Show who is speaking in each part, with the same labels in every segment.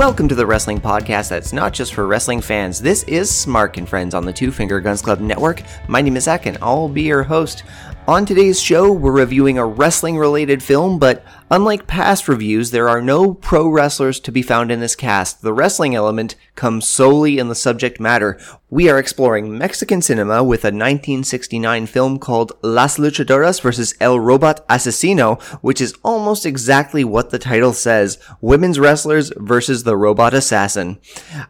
Speaker 1: Welcome to the Wrestling Podcast that's not just for wrestling fans. This is Smark and Friends on the Two Finger Guns Club Network. My name is Zach and I'll be your host. On today's show, we're reviewing a wrestling related film, but unlike past reviews, there are no pro wrestlers to be found in this cast. The wrestling element comes solely in the subject matter. We are exploring Mexican cinema with a 1969 film called Las Luchadoras vs. El Robot Asesino, which is almost exactly what the title says Women's Wrestlers versus the Robot Assassin.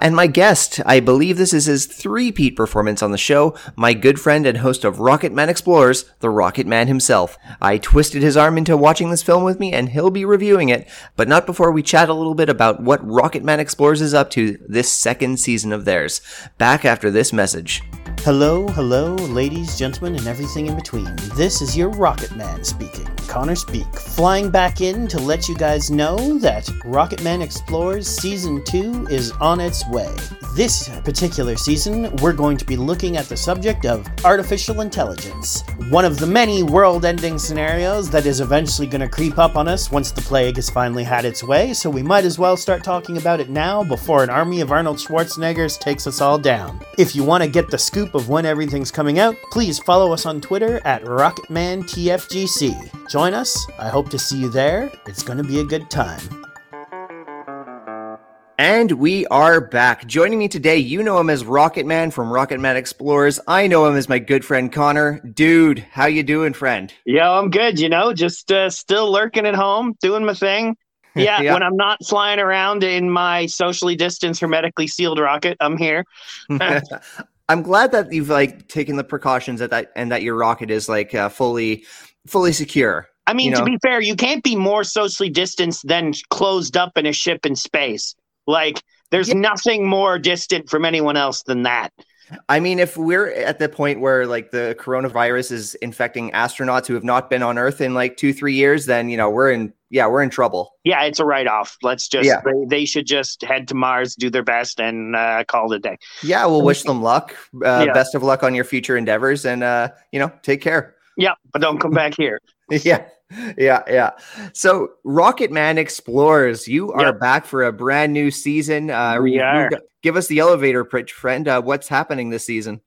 Speaker 1: And my guest, I believe this is his three-peat performance on the show, my good friend and host of Rocket Man Explores, the Rocket Man himself. I twisted his arm into watching this film with me, and he'll be reviewing it, but not before we chat a little bit about what Rocket Man Explores is up to this second season of theirs. Back after this message.
Speaker 2: Hello, hello, ladies, gentlemen, and everything in between. This is your Rocket Man speaking, Connor Speak, flying back in to let you guys know that Rocket Man Explores Season 2 is on its way. This particular season, we're going to be looking at the subject of artificial intelligence, one of the many world ending scenarios that is eventually going to creep up on us once the plague has finally had its way, so we might as well start talking about it now before an army of Arnold Schwarzeneggers takes us all down. If you want to get the scoop of when everything's coming out, please follow us on Twitter at RocketmanTFGC. Join us. I hope to see you there. It's going to be a good time.
Speaker 1: And we are back. Joining me today, you know him as Rocket Man from Rocket Man Explores. I know him as my good friend Connor. Dude, how you doing, friend?
Speaker 3: Yeah, I'm good. You know, just uh, still lurking at home, doing my thing. Yeah, yeah, when I'm not flying around in my socially distanced, hermetically sealed rocket, I'm here.
Speaker 1: I'm glad that you've like taken the precautions that that and that your rocket is like uh, fully fully secure.
Speaker 3: I mean,
Speaker 1: you know?
Speaker 3: to be fair, you can't be more socially distanced than closed up in a ship in space. Like, there's yeah. nothing more distant from anyone else than that.
Speaker 1: I mean, if we're at the point where like the coronavirus is infecting astronauts who have not been on Earth in like two, three years, then you know we're in yeah we're in trouble.
Speaker 3: Yeah, it's a write off. Let's just yeah. they, they, should just head to Mars, do their best, and uh, call it a day.
Speaker 1: Yeah, we'll wish them luck. Uh, yeah. Best of luck on your future endeavors, and uh, you know, take care.
Speaker 3: Yeah, but don't come back here.
Speaker 1: yeah yeah, yeah. So, Rocket Man Explores, you are yep. back for a brand new season. Uh,
Speaker 3: we are.
Speaker 1: Give us the elevator pitch, friend. Uh, what's happening this season?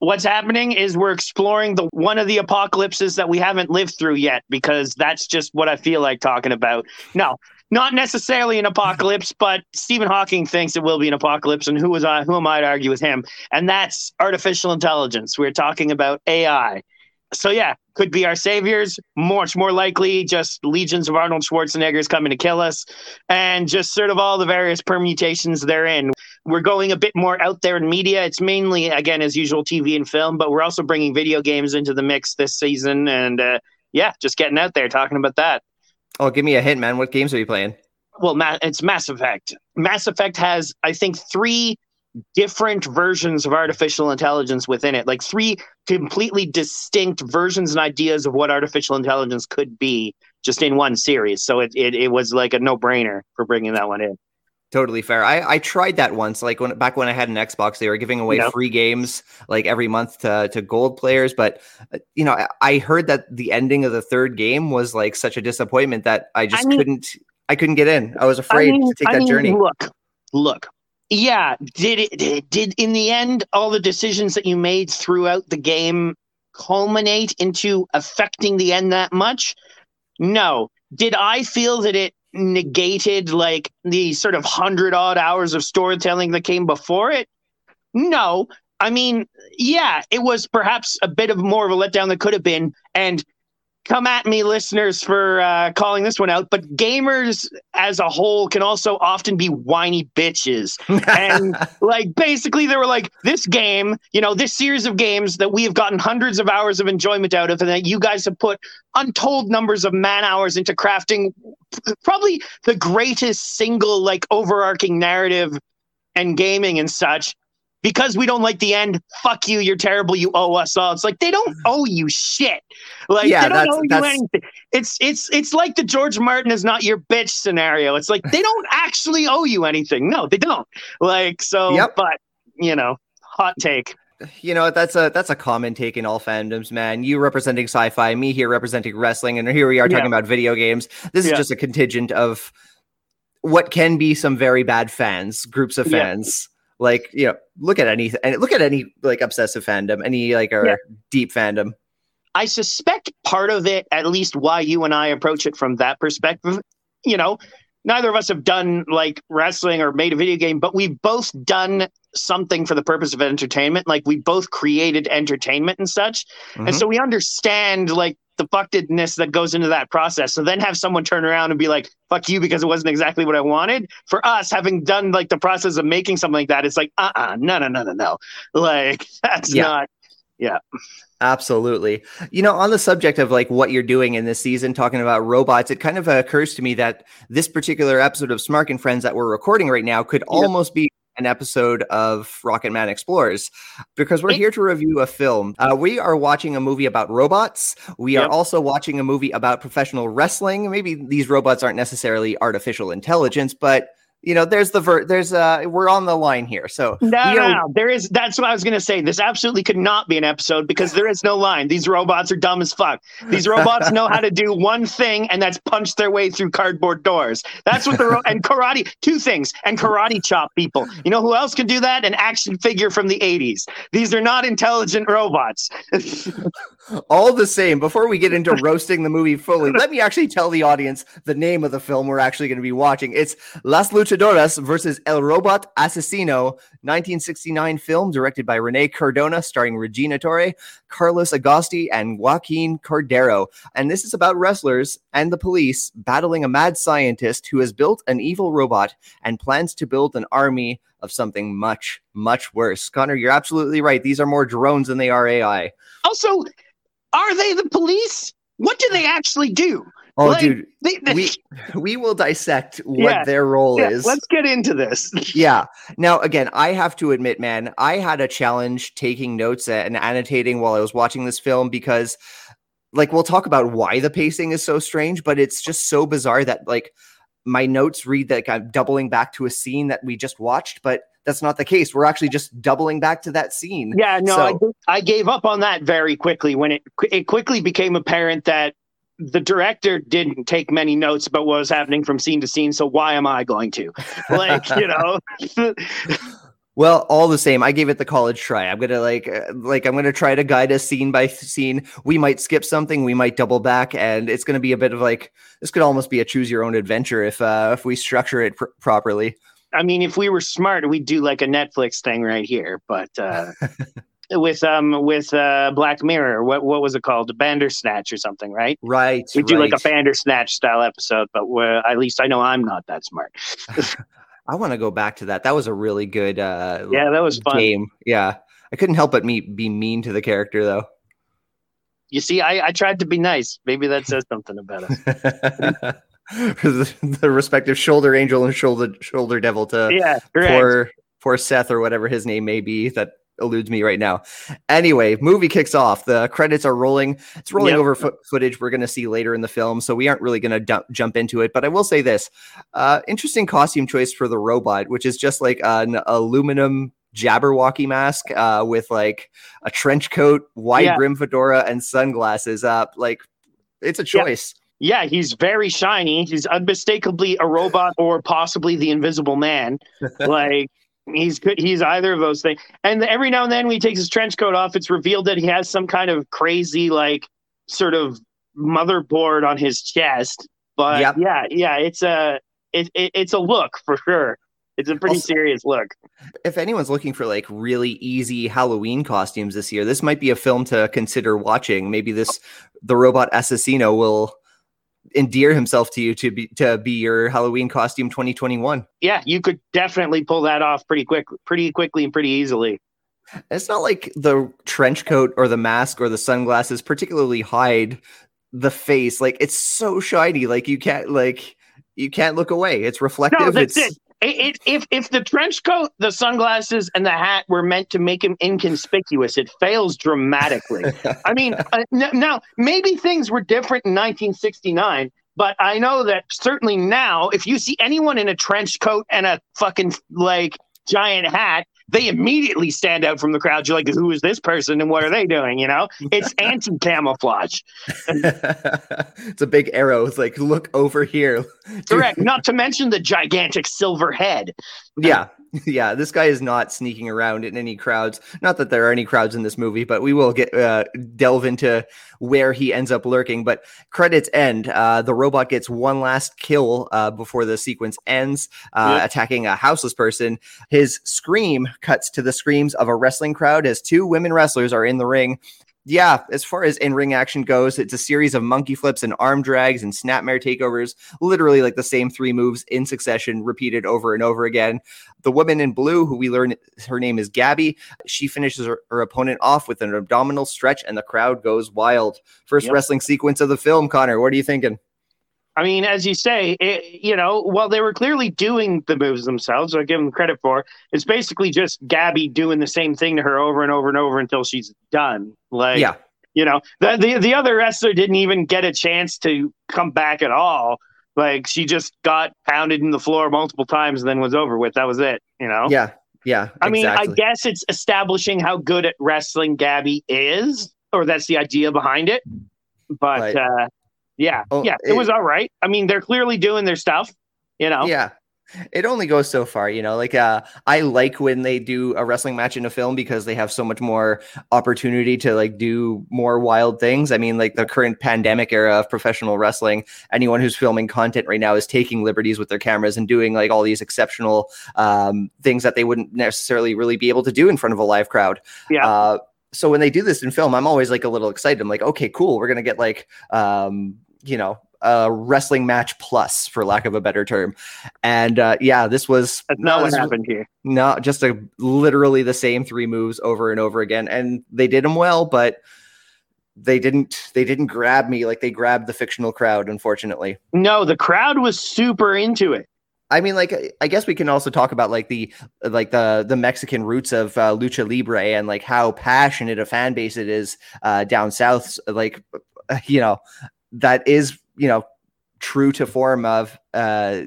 Speaker 3: What's happening is we're exploring the one of the apocalypses that we haven't lived through yet, because that's just what I feel like talking about. No, not necessarily an apocalypse, but Stephen Hawking thinks it will be an apocalypse, and who was I? Who am I to argue with him? And that's artificial intelligence. We're talking about AI so yeah, could be our saviors. Much more likely, just legions of Arnold Schwarzeneggers coming to kill us, and just sort of all the various permutations therein. We're going a bit more out there in media. It's mainly, again, as usual, TV and film, but we're also bringing video games into the mix this season, and uh, yeah, just getting out there talking about that.
Speaker 1: Oh, give me a hint, man. What games are you playing?
Speaker 3: Well, it's Mass Effect. Mass Effect has, I think, three different versions of artificial intelligence within it, like three completely distinct versions and ideas of what artificial intelligence could be just in one series. So it, it, it was like a no brainer for bringing that one in.
Speaker 1: Totally fair. I, I tried that once, like when back when I had an Xbox, they were giving away free games like every month to to gold players. But uh, you know, I, I, heard that the ending of the third game was like such a disappointment that I just I mean, couldn't I couldn't get in. I was afraid I mean, to take that
Speaker 3: mean,
Speaker 1: journey.
Speaker 3: Look, look, yeah did it did in the end all the decisions that you made throughout the game culminate into affecting the end that much? No. Did i feel that it negated like the sort of hundred odd hours of storytelling that came before it? No. I mean yeah it was perhaps a bit of more of a letdown that could have been and come at me, listeners, for uh, calling this one out. But gamers as a whole can also often be whiny bitches. and like basically, they were like, this game, you know, this series of games that we have gotten hundreds of hours of enjoyment out of, and that you guys have put untold numbers of man hours into crafting probably the greatest single, like, overarching narrative and gaming and such because we don't like the end, fuck you, you're terrible, you owe us all. It's like they don't mm. owe you shit. Like yeah, they don't owe you anything. It's it's it's like the George Martin is not your bitch scenario. It's like they don't actually owe you anything. No, they don't. Like so yep. but you know, hot take.
Speaker 1: You know, that's a that's a common take in all fandoms, man. You representing sci-fi, me here representing wrestling, and here we are talking yeah. about video games. This yeah. is just a contingent of what can be some very bad fans, groups of fans. Like, you know, look at any and look at any like obsessive fandom, any like or
Speaker 3: Yeah.
Speaker 1: deep fandom.
Speaker 3: I suspect part of it, at least why you and I approach it from that perspective, you know, neither of us have done like wrestling or made a video game, but we've both done something for the purpose of entertainment. Like we both created entertainment and such. And
Speaker 1: Mhm.
Speaker 3: so we understand like the fuckedness that goes into that process. So then have someone turn around and be like, fuck you because it wasn't exactly what I wanted. For us, having done like the process of making something like that, it's like, uh uh no, no, no, no, no. Like that's
Speaker 1: Yeah.
Speaker 3: not yeah.
Speaker 1: Absolutely. You know, on the subject of like what you're doing in this season, talking about robots, it kind of occurs to me that this particular episode of Smark and Friends that we're recording right now could
Speaker 3: Yeah.
Speaker 1: almost be an episode of Rocket Man Explores because we're here to review a film. Uh, we are watching a movie about robots. We are also watching a movie about professional wrestling. Maybe these robots aren't necessarily artificial intelligence, but you know, there's the ver- there's uh we're on the line here. So
Speaker 3: No, no,
Speaker 1: are-
Speaker 3: no. There is. That's what I was going to say. This absolutely could not be an episode because there is no line. These robots are dumb as fuck. These robots know how to do one thing, and that's punch their way through cardboard doors. That's what the ro- and karate. Two things and karate chop people. You know who else can do that? An action figure from the '80s. These are not intelligent robots.
Speaker 1: All the same, before we get into roasting the movie fully, let me actually tell the audience the name of the film we're actually going to be watching. It's Las Luchadoras versus El Robot Asesino, 1969 film directed by Rene Cardona, starring Regina Torre, Carlos Agosti, and Joaquin Cordero. And this is about wrestlers and the police battling a mad scientist who has built an evil robot and plans to build an army of something much, much worse. Connor, you're absolutely right. These are more drones than they are AI.
Speaker 3: also, are they the police? What do they actually do?
Speaker 1: Oh,
Speaker 3: Like,
Speaker 1: dude,
Speaker 3: They, they-
Speaker 1: we we will dissect what
Speaker 3: Yeah,
Speaker 1: their role
Speaker 3: yeah,
Speaker 1: is.
Speaker 3: let's get into this.
Speaker 1: Yeah. Now, again, I have to admit, man, I had a challenge taking notes and annotating while I was watching this film because, like, we'll talk about why the pacing is so strange, but it's just so bizarre that, like, my notes read that I'm doubling back to a scene that we just watched, but that's not the case. We're actually just doubling back to that scene.
Speaker 3: Yeah, no, I,
Speaker 1: So-
Speaker 3: g- I gave up on that very quickly when it it quickly became apparent that the director didn't take many notes about what was happening from scene to scene. So why am I going to? Like, you know,
Speaker 1: Well, all the same, I gave it the college try. I'm gonna like, uh, like I'm gonna try to guide us scene by scene. We might skip something, we might double back, and it's gonna be a bit of like this could almost be a choose your own adventure if uh, if we structure it pr- properly.
Speaker 3: I mean, if we were smart, we'd do like a Netflix thing right here. But uh, with um with uh, Black Mirror, what what was it called? The Bandersnatch or something, right?
Speaker 1: Right.
Speaker 3: We do like a. Bandersnatch style episode, but at least I know I'm not that smart.
Speaker 1: I want to go back to that. That was a really good uh,
Speaker 3: Yeah, that was fun.
Speaker 1: game. Yeah, I couldn't help but me be mean to the character though.
Speaker 3: You see, I, I tried to be nice. Maybe that says something about us.
Speaker 1: the, the respective shoulder angel and shoulder shoulder devil to
Speaker 3: Yeah, correct.
Speaker 1: poor poor Seth or whatever his name may be that eludes me right now. Anyway, movie kicks off. The credits are rolling. It's rolling
Speaker 3: Yep.
Speaker 1: over fo- footage we're going to see later in the film, so we aren't really going to jump into it. But I will say this: uh, interesting costume choice for the robot, which is just like an aluminum Jabberwocky mask uh, with like a trench coat, wide
Speaker 3: Yeah.
Speaker 1: brim fedora, and sunglasses. Uh, like it's a choice.
Speaker 3: Yeah, he's very shiny. He's unmistakably a robot or possibly the Invisible Man. like he's good. He's either of those things. And every now and then, when he takes his trench coat off, it's revealed that he has some kind of crazy, like, sort of motherboard on his chest. But
Speaker 1: Yep.
Speaker 3: yeah, yeah, it's a it, it, it's a look for sure. It's a pretty
Speaker 1: Also-
Speaker 3: serious look.
Speaker 1: if anyone's looking for like really easy Halloween costumes this year, this might be a film to consider watching. Maybe this the robot assassino will endear himself to you to be to be your Halloween costume 2021.
Speaker 3: Yeah, you could definitely pull that off pretty quick, pretty quickly, and pretty easily.
Speaker 1: It's not like the trench coat or the mask or the sunglasses particularly hide the face. Like it's so shiny, like you can't like you can't look away. It's reflective.
Speaker 3: No, that's
Speaker 1: it's
Speaker 3: it. It, it. If if the trench coat, the sunglasses, and the hat were meant to make him inconspicuous, it fails dramatically. I mean, uh, n- now maybe things were different in 1969, but I know that certainly now, if you see anyone in a trench coat and a fucking like giant hat, they immediately stand out from the crowd. You're like, who is this person and what are they doing? You know, it's anti camouflage.
Speaker 1: it's a big arrow. It's like, look over here.
Speaker 3: Correct. Not to mention the gigantic silver head.
Speaker 1: Yeah. yeah, this guy is not sneaking around in any crowds. Not that there are any crowds in this movie, but we will get uh, delve into where he ends up lurking. But credits end. Uh, the robot gets one last kill uh, before the sequence ends, uh, yep. attacking a houseless person. His scream cuts to the screams of a wrestling crowd as two women wrestlers are in the ring yeah, as far as in ring action goes, it's a series of monkey flips and arm drags and snapmare takeovers, literally like the same three moves in succession, repeated over and over again. The woman in blue, who we learn her name is Gabby, she finishes her, her opponent off with an abdominal stretch, and the crowd goes wild. First yep. wrestling sequence of the film, Connor. What are you thinking?
Speaker 3: I mean, as you say, it, you know, while they were clearly doing the moves themselves, I give them credit for. It's basically just Gabby doing the same thing to her over and over and over until she's done. Like, yeah, you know, the the, the other wrestler didn't even get a chance to come back at all. Like, she just got pounded in the floor multiple times and then was over with. That was it. You know?
Speaker 1: Yeah, yeah.
Speaker 3: I mean, I guess it's establishing how good at wrestling Gabby is, or that's the idea behind it. But. uh yeah, oh, yeah, it, it was all right. I mean, they're clearly doing their stuff, you know.
Speaker 1: Yeah, it only goes so far you know like uh i like when they do a wrestling match in a film because they have so much more opportunity to like do more wild things. I mean like the current pandemic era of professional wrestling anyone who's filming content right now is taking liberties with their cameras and doing like all these exceptional um things that they wouldn't necessarily really be able to do in front of a live crowd.
Speaker 3: Yeah. Uh,
Speaker 1: so when they do this in film i'm always like a little excited. I'm like okay cool. We're gonna get like um you know a wrestling match plus for lack of a better term. And uh, yeah this was
Speaker 3: that's not what happened here.
Speaker 1: no just a literally the same three moves over and over again. And they did them well but they didn't they didn't grab me like they grabbed the fictional crowd unfortunately.
Speaker 3: No the crowd was super into it.
Speaker 1: I mean, like, I guess we can also talk about like the like the the Mexican roots of uh, lucha libre and like how passionate a fan base it is uh, down south. Like, you know, that is you know true to form of uh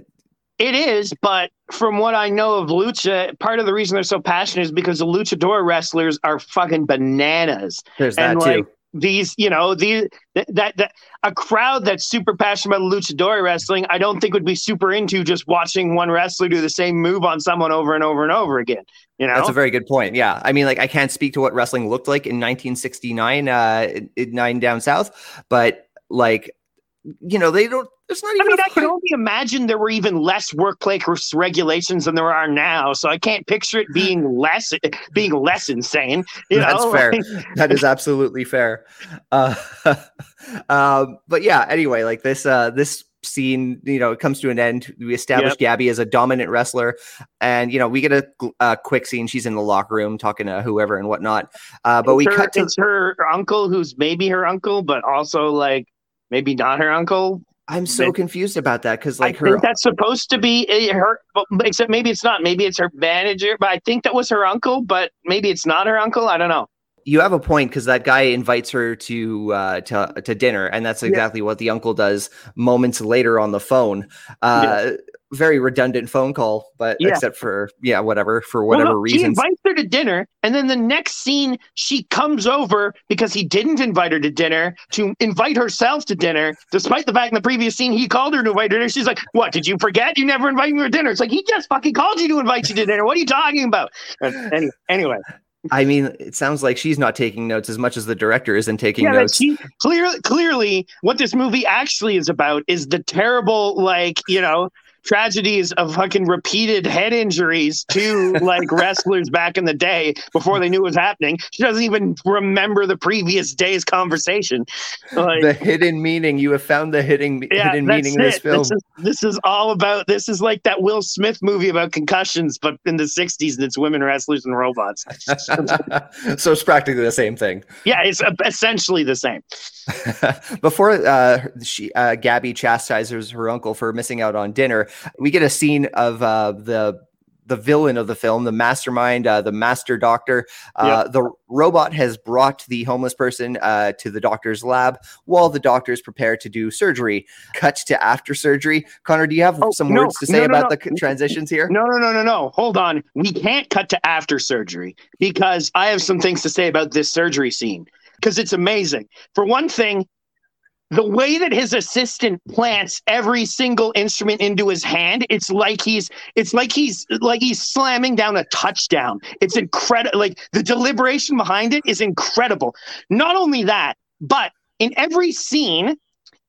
Speaker 3: it is, but from what I know of lucha, part of the reason they're so passionate is because the luchador wrestlers are fucking bananas.
Speaker 1: There's that and, like, too.
Speaker 3: These, you know, these that, that, that a crowd that's super passionate about luchador wrestling, I don't think would be super into just watching one wrestler do the same move on someone over and over and over again. You know,
Speaker 1: that's a very good point. Yeah, I mean, like I can't speak to what wrestling looked like in 1969, uh, in nine down south, but like you know they don't there's not even
Speaker 3: I mean, I can only imagine there were even less workplace regulations than there are now. So I can't picture it being less being less insane. You
Speaker 1: That's
Speaker 3: know?
Speaker 1: fair. that is absolutely fair. Uh, um, but yeah, anyway, like this uh, this scene, you know, it comes to an end. We establish yep. Gabby as a dominant wrestler, and you know, we get a, a, quick scene. She's in the locker room talking to whoever and whatnot. Uh, but
Speaker 3: it's
Speaker 1: we
Speaker 3: her,
Speaker 1: cut to
Speaker 3: it's her uncle, who's maybe her uncle, but also like maybe not her uncle.
Speaker 1: I'm so but confused about that because like
Speaker 3: I
Speaker 1: her
Speaker 3: think that's supposed to be her, except maybe it's not. Maybe it's her manager, but I think that was her uncle. But maybe it's not her uncle. I don't know.
Speaker 1: You have a point because that guy invites her to uh, to to dinner, and that's exactly yeah. what the uncle does moments later on the phone. Uh, yeah very redundant phone call, but yeah. except for yeah, whatever for whatever well, reason. He
Speaker 3: invites her to dinner, and then the next scene, she comes over because he didn't invite her to dinner to invite herself to dinner, despite the fact in the previous scene he called her to invite her to dinner. She's like, "What? Did you forget? You never invited me to dinner?" It's like he just fucking called you to invite you to dinner. What are you talking about? Anyway, anyway.
Speaker 1: I mean, it sounds like she's not taking notes as much as the director isn't taking yeah, notes. She,
Speaker 3: clearly, clearly, what this movie actually is about is the terrible, like you know, tragedies of fucking repeated head injuries to like wrestlers back in the day before they knew it was happening. She doesn't even remember the previous day's conversation.
Speaker 1: Like, the hidden meaning. You have found the hidden, yeah, hidden meaning in this film.
Speaker 3: This is, this is all about, this is like that Will Smith movie about concussions, but in the 60s and it's women wrestlers and robots.
Speaker 1: so it's practically the same thing.
Speaker 3: Yeah, it's essentially the same.
Speaker 1: Before uh, she, uh, Gabby chastises her uncle for missing out on dinner, we get a scene of uh, the the villain of the film, the mastermind, uh, the master doctor. Uh, yep. The robot has brought the homeless person uh, to the doctor's lab while the doctors prepare to do surgery. Cut to after surgery. Connor, do you have oh, some no, words to say no, no, about the transitions here?
Speaker 3: No, no, no, no, no. Hold on. We can't cut to after surgery because I have some things to say about this surgery scene because it's amazing. For one thing, the way that his assistant plants every single instrument into his hand it's like he's it's like he's like he's slamming down a touchdown. It's incredible like the deliberation behind it is incredible. Not only that but in every scene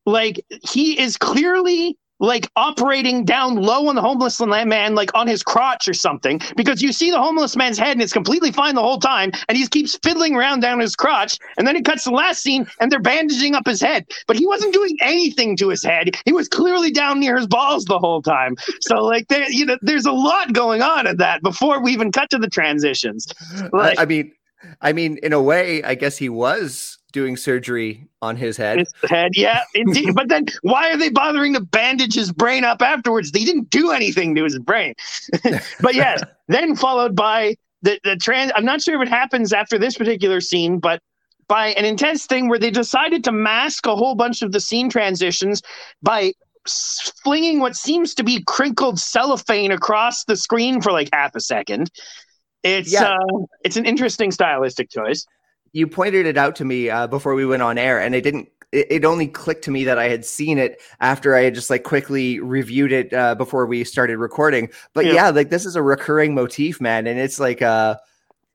Speaker 3: like he is clearly like operating down low on the homeless man, like on his crotch or something, because you see the homeless man's head and it's completely fine the whole time, and he keeps fiddling around down his crotch, and then it cuts the last scene and they're bandaging up his head, but he wasn't doing anything to his head. He was clearly down near his balls the whole time. So like there, you know, there's a lot going on in that before we even cut to the transitions.
Speaker 1: Like, I mean, I mean, in a way, I guess he was doing surgery on his head. His
Speaker 3: head, yeah, indeed. but then why are they bothering to bandage his brain up afterwards? They didn't do anything to his brain. but yes, then followed by the the trans. I'm not sure if it happens after this particular scene, but by an intense thing where they decided to mask a whole bunch of the scene transitions by flinging what seems to be crinkled cellophane across the screen for like half a second. It's yeah. uh, it's an interesting stylistic choice
Speaker 1: you pointed it out to me uh, before we went on air, and it didn't. It, it, only clicked to me that I had seen it after I had just like quickly reviewed it uh, before we started recording. But yeah. yeah. like this is a recurring motif, man, and it's like uh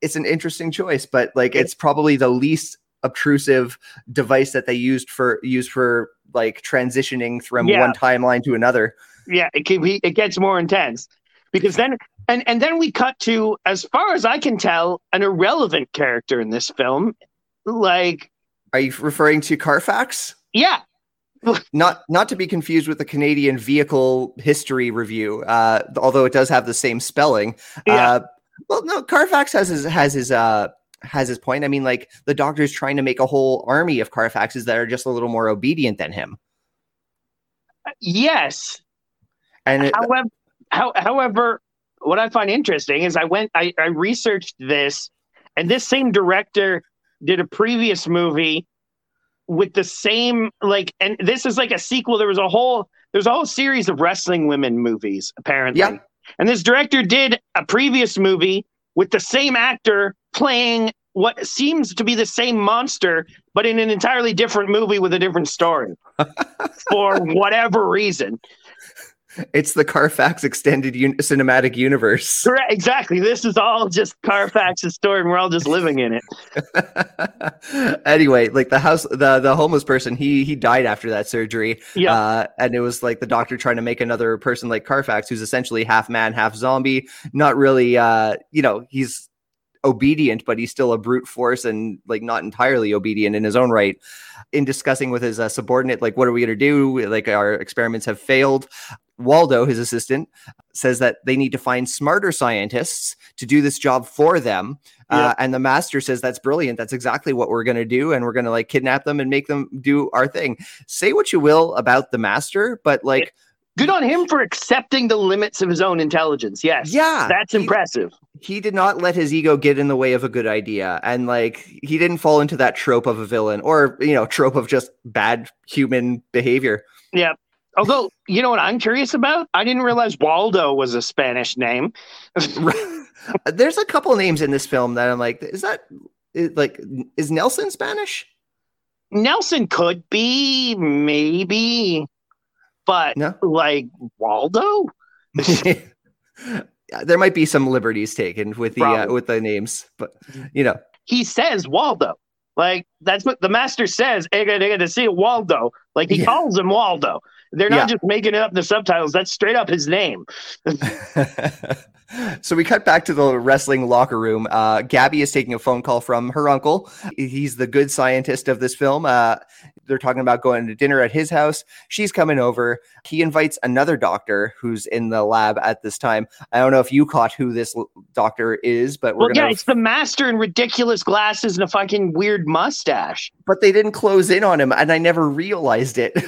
Speaker 1: it's an interesting choice, but like it's probably the least obtrusive device that they used for used for like transitioning from yeah. one timeline to another.
Speaker 3: Yeah, it can be, it gets more intense because then and and then we cut to as far as i can tell an irrelevant character in this film. Like
Speaker 1: are you referring to carfax?
Speaker 3: Yeah.
Speaker 1: Not not to be confused with the canadian vehicle history review uh, although it does have the same spelling. Yeah. Uh, well no carfax has his has his uh has his point. I mean like the doctor's trying to make a whole army of carfaxes that are just a little more obedient than him.
Speaker 3: Yes.
Speaker 1: And it,
Speaker 3: however how, however what I find interesting is I went, I, I researched this, and this same director did a previous movie with the same like, and this is like a sequel. There was a whole, there's a whole series of wrestling women movies apparently,
Speaker 1: yeah.
Speaker 3: and this director did a previous movie with the same actor playing what seems to be the same monster, but in an entirely different movie with a different story for whatever reason.
Speaker 1: It's the Carfax extended un- cinematic universe.
Speaker 3: Correct. Exactly. This is all just Carfax's story, and we're all just living in
Speaker 1: it. anyway, like the house, the the homeless person, he he died after that surgery.
Speaker 3: Yeah. Uh,
Speaker 1: and it was like the doctor trying to make another person like Carfax, who's essentially half man, half zombie. Not really. Uh, you know, he's obedient, but he's still a brute force and like not entirely obedient in his own right. In discussing with his uh, subordinate, like, what are we going to do? Like, our experiments have failed. Waldo, his assistant, says that they need to find smarter scientists to do this job for them. Uh, and the master says that's brilliant. That's exactly what we're going to do. And we're going to like kidnap them and make them do our thing. Say what you will about the master, but like,
Speaker 3: good on him for accepting the limits of his own intelligence. Yes.
Speaker 1: Yeah.
Speaker 3: That's he, impressive.
Speaker 1: He did not let his ego get in the way of a good idea. And like, he didn't fall into that trope of a villain or, you know, trope of just bad human behavior.
Speaker 3: Yeah. Although, you know what I'm curious about? I didn't realize Waldo was a Spanish name.
Speaker 1: There's a couple names in this film that I'm like, is that like is Nelson Spanish?
Speaker 3: Nelson could be, maybe, but no? like Waldo.
Speaker 1: there might be some liberties taken with the uh, with the names, but you know,
Speaker 3: he says Waldo. Like that's what the master says. I got to see Waldo. Like he yeah. calls him Waldo. They're not yeah. just making it up in the subtitles. That's straight up his name.
Speaker 1: so we cut back to the wrestling locker room. Uh, Gabby is taking a phone call from her uncle. He's the good scientist of this film. Uh, they're talking about going to dinner at his house. She's coming over. He invites another doctor who's in the lab at this time. I don't know if you caught who this doctor is, but we're well,
Speaker 3: yeah, it's the master in ridiculous glasses and a fucking weird mustache.
Speaker 1: But they didn't close in on him, and I never realized it.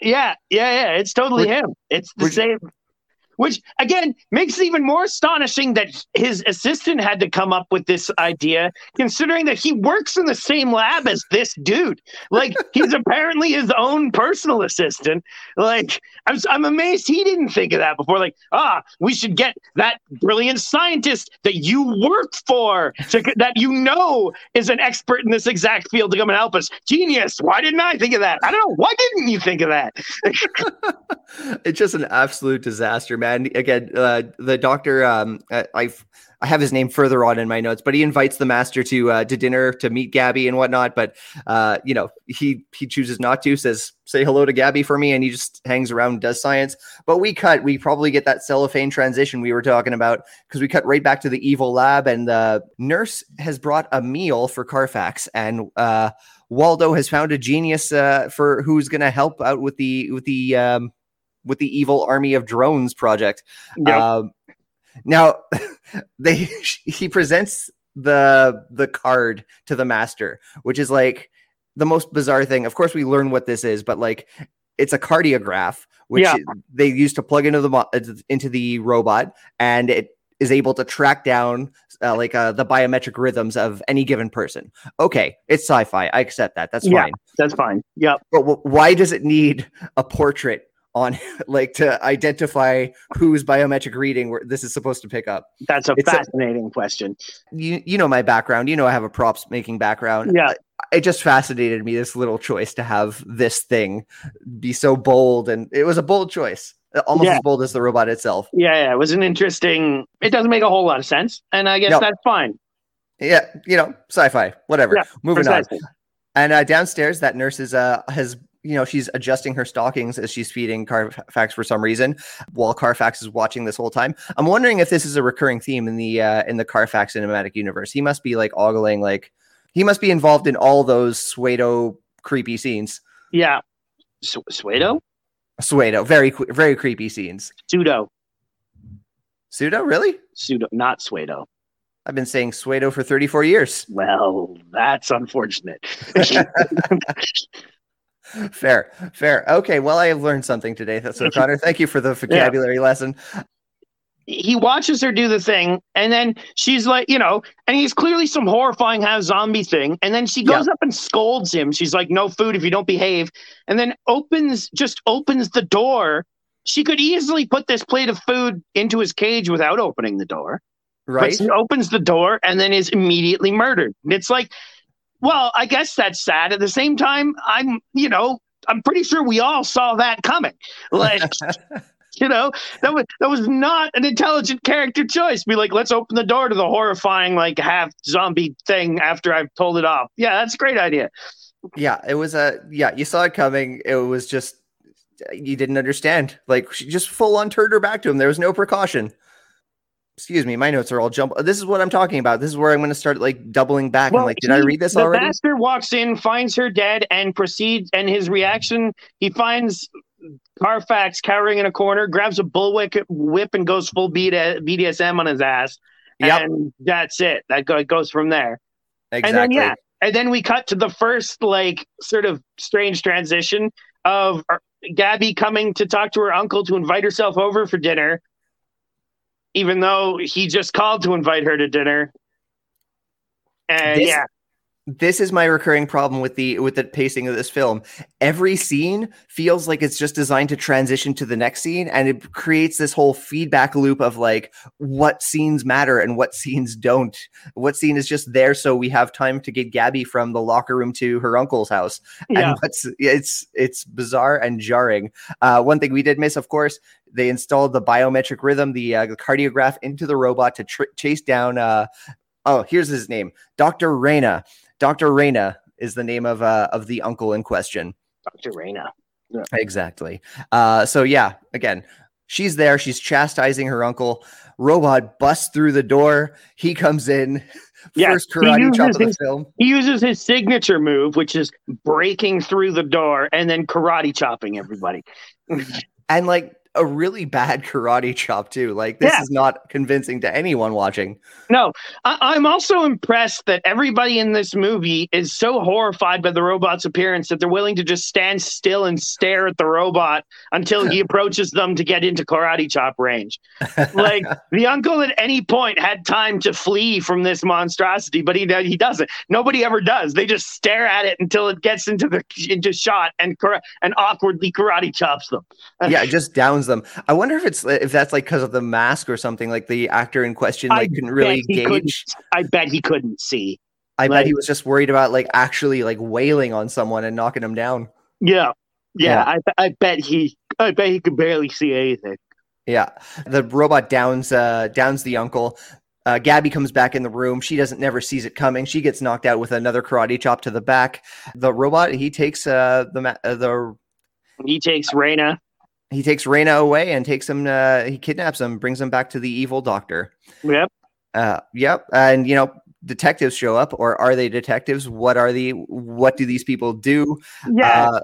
Speaker 3: Yeah, yeah, yeah. It's totally him. It's the same. Which again makes it even more astonishing that his assistant had to come up with this idea, considering that he works in the same lab as this dude. Like he's apparently his own personal assistant. Like I'm, I'm amazed he didn't think of that before. Like, ah, we should get that brilliant scientist that you work for, to, that you know is an expert in this exact field to come and help us. Genius! Why didn't I think of that? I don't know. Why didn't you think of that?
Speaker 1: it's just an absolute disaster, man. And again, uh, the doctor, um, I've I have his name further on in my notes, but he invites the master to uh, to dinner to meet Gabby and whatnot. But uh, you know, he he chooses not to. Says say hello to Gabby for me, and he just hangs around does science. But we cut. We probably get that cellophane transition we were talking about because we cut right back to the evil lab, and the nurse has brought a meal for Carfax, and uh, Waldo has found a genius uh, for who's going to help out with the with the um, with the evil army of drones project. Yep. Um, now, they he presents the the card to the master, which is like the most bizarre thing. Of course, we learn what this is, but like it's a cardiograph which yeah. they use to plug into the into the robot, and it is able to track down uh, like uh, the biometric rhythms of any given person. Okay, it's sci-fi. I accept that. That's yeah, fine.
Speaker 3: That's fine. Yeah.
Speaker 1: But w- why does it need a portrait on like to identify whose biometric reading where this is supposed to pick up?
Speaker 3: That's a it's fascinating a, question.
Speaker 1: You you know my background. You know I have a props making background.
Speaker 3: Yeah.
Speaker 1: It just fascinated me this little choice to have this thing be so bold, and it was a bold choice, almost yeah. as bold as the robot itself.
Speaker 3: Yeah, yeah, it was an interesting. It doesn't make a whole lot of sense, and I guess no. that's fine.
Speaker 1: Yeah, you know, sci-fi, whatever. Yeah, Moving precisely. on. And uh, downstairs, that nurse is uh has you know, she's adjusting her stockings as she's feeding Carfax for some reason, while Carfax is watching this whole time. I'm wondering if this is a recurring theme in the uh, in the Carfax cinematic universe. He must be like ogling, like he must be involved in all those Suedo creepy scenes.
Speaker 3: Yeah, Su- Suedo.
Speaker 1: Suedo, very very creepy scenes.
Speaker 3: Pseudo.
Speaker 1: Pseudo, really?
Speaker 3: Pseudo, not Suedo.
Speaker 1: I've been saying Suedo for 34 years.
Speaker 3: Well, that's unfortunate.
Speaker 1: fair, fair. Okay, well, I have learned something today. So, Connor, thank you for the vocabulary yeah. lesson.
Speaker 3: He watches her do the thing, and then she's like, you know, and he's clearly some horrifying half zombie thing. And then she goes yeah. up and scolds him. She's like, no food if you don't behave. And then opens, just opens the door. She could easily put this plate of food into his cage without opening the door.
Speaker 1: Right.
Speaker 3: But she opens the door and then is immediately murdered. It's like, well, I guess that's sad. At the same time, I'm, you know, I'm pretty sure we all saw that coming. Like, you know, that was that was not an intelligent character choice. Be like, let's open the door to the horrifying, like half zombie thing after I've told it off. Yeah, that's a great idea.
Speaker 1: Yeah, it was a yeah, you saw it coming. It was just you didn't understand. Like she just full on turned her back to him. There was no precaution excuse me, my notes are all jumbled. This is what I'm talking about. This is where I'm going to start like doubling back well, and like, did he, I read this
Speaker 3: the
Speaker 1: already?
Speaker 3: The master walks in, finds her dead, and proceeds. And his reaction, he finds Carfax cowering in a corner, grabs a bullwhip whip, and goes full BDSM on his ass. Yep. And that's it. That goes from there.
Speaker 1: Exactly.
Speaker 3: And then yeah, and then we cut to the first like sort of strange transition of uh, Gabby coming to talk to her uncle to invite herself over for dinner even though he just called to invite her to dinner. And this, yeah,
Speaker 1: this is my recurring problem with the with the pacing of this film. Every scene feels like it's just designed to transition to the next scene and it creates this whole feedback loop of like what scenes matter and what scenes don't. What scene is just there so we have time to get Gabby from the locker room to her uncle's house. Yeah. And what's it's it's bizarre and jarring. Uh, one thing we did miss, of course, they installed the biometric rhythm, the, uh, the cardiograph into the robot to tr- chase down uh, oh, here's his name, Dr. Reyna. Dr. Reyna is the name of uh, of the uncle in question.
Speaker 3: Dr. Reyna.
Speaker 1: Yeah. Exactly. Uh, so yeah, again, she's there. She's chastising her uncle. Robot busts through the door. He comes in.
Speaker 3: Yeah, First karate chop of the his, film. He uses his signature move, which is breaking through the door and then karate chopping everybody.
Speaker 1: and like a really bad karate chop too. Like this
Speaker 3: Yeah.
Speaker 1: is not convincing to anyone watching.
Speaker 3: No, I- I'm also impressed that everybody in this movie is so horrified by the robot's appearance that they're willing to just stand still and stare at the robot until he approaches them to get into karate chop range. Like the uncle at any point had time to flee from this monstrosity, but he he doesn't. Nobody ever does. They just stare at it until it gets into the into shot and and awkwardly karate chops them.
Speaker 1: yeah, it just downs them. I wonder if it's if that's like because of the mask or something. Like the actor in question like
Speaker 3: I
Speaker 1: couldn't really
Speaker 3: bet he couldn't-
Speaker 1: gauge.
Speaker 3: I bet he couldn't see.
Speaker 1: I bet he was just worried about like actually like wailing on someone and knocking him down.
Speaker 3: Yeah.
Speaker 1: Yeah.
Speaker 3: Yeah, I, I bet he, I bet he could barely see anything.
Speaker 1: Yeah, the robot downs uh, downs the uncle. Uh, Gabby comes back in the room. She doesn't never sees it coming. She gets knocked out with another karate chop to the back. The robot he takes uh, the uh, the
Speaker 3: He takes Raina.
Speaker 1: He takes Reina away and takes him. Uh, he kidnaps him, brings him back to the evil doctor.
Speaker 3: Yep.
Speaker 1: Uh, yep, and you know detectives show up, or are they detectives? What are the what do these people do?
Speaker 3: Yeah.
Speaker 1: Uh,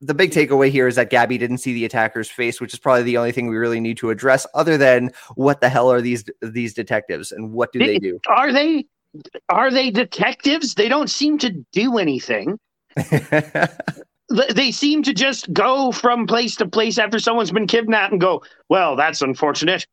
Speaker 1: the big takeaway here is that Gabby didn't see the attacker's face, which is probably the only thing we really need to address. Other than what the hell are these these detectives and what do they do?
Speaker 3: are they, are they detectives? They don't seem to do anything. Th- They seem to just go from place to place after someone's been kidnapped and go, well, that's unfortunate.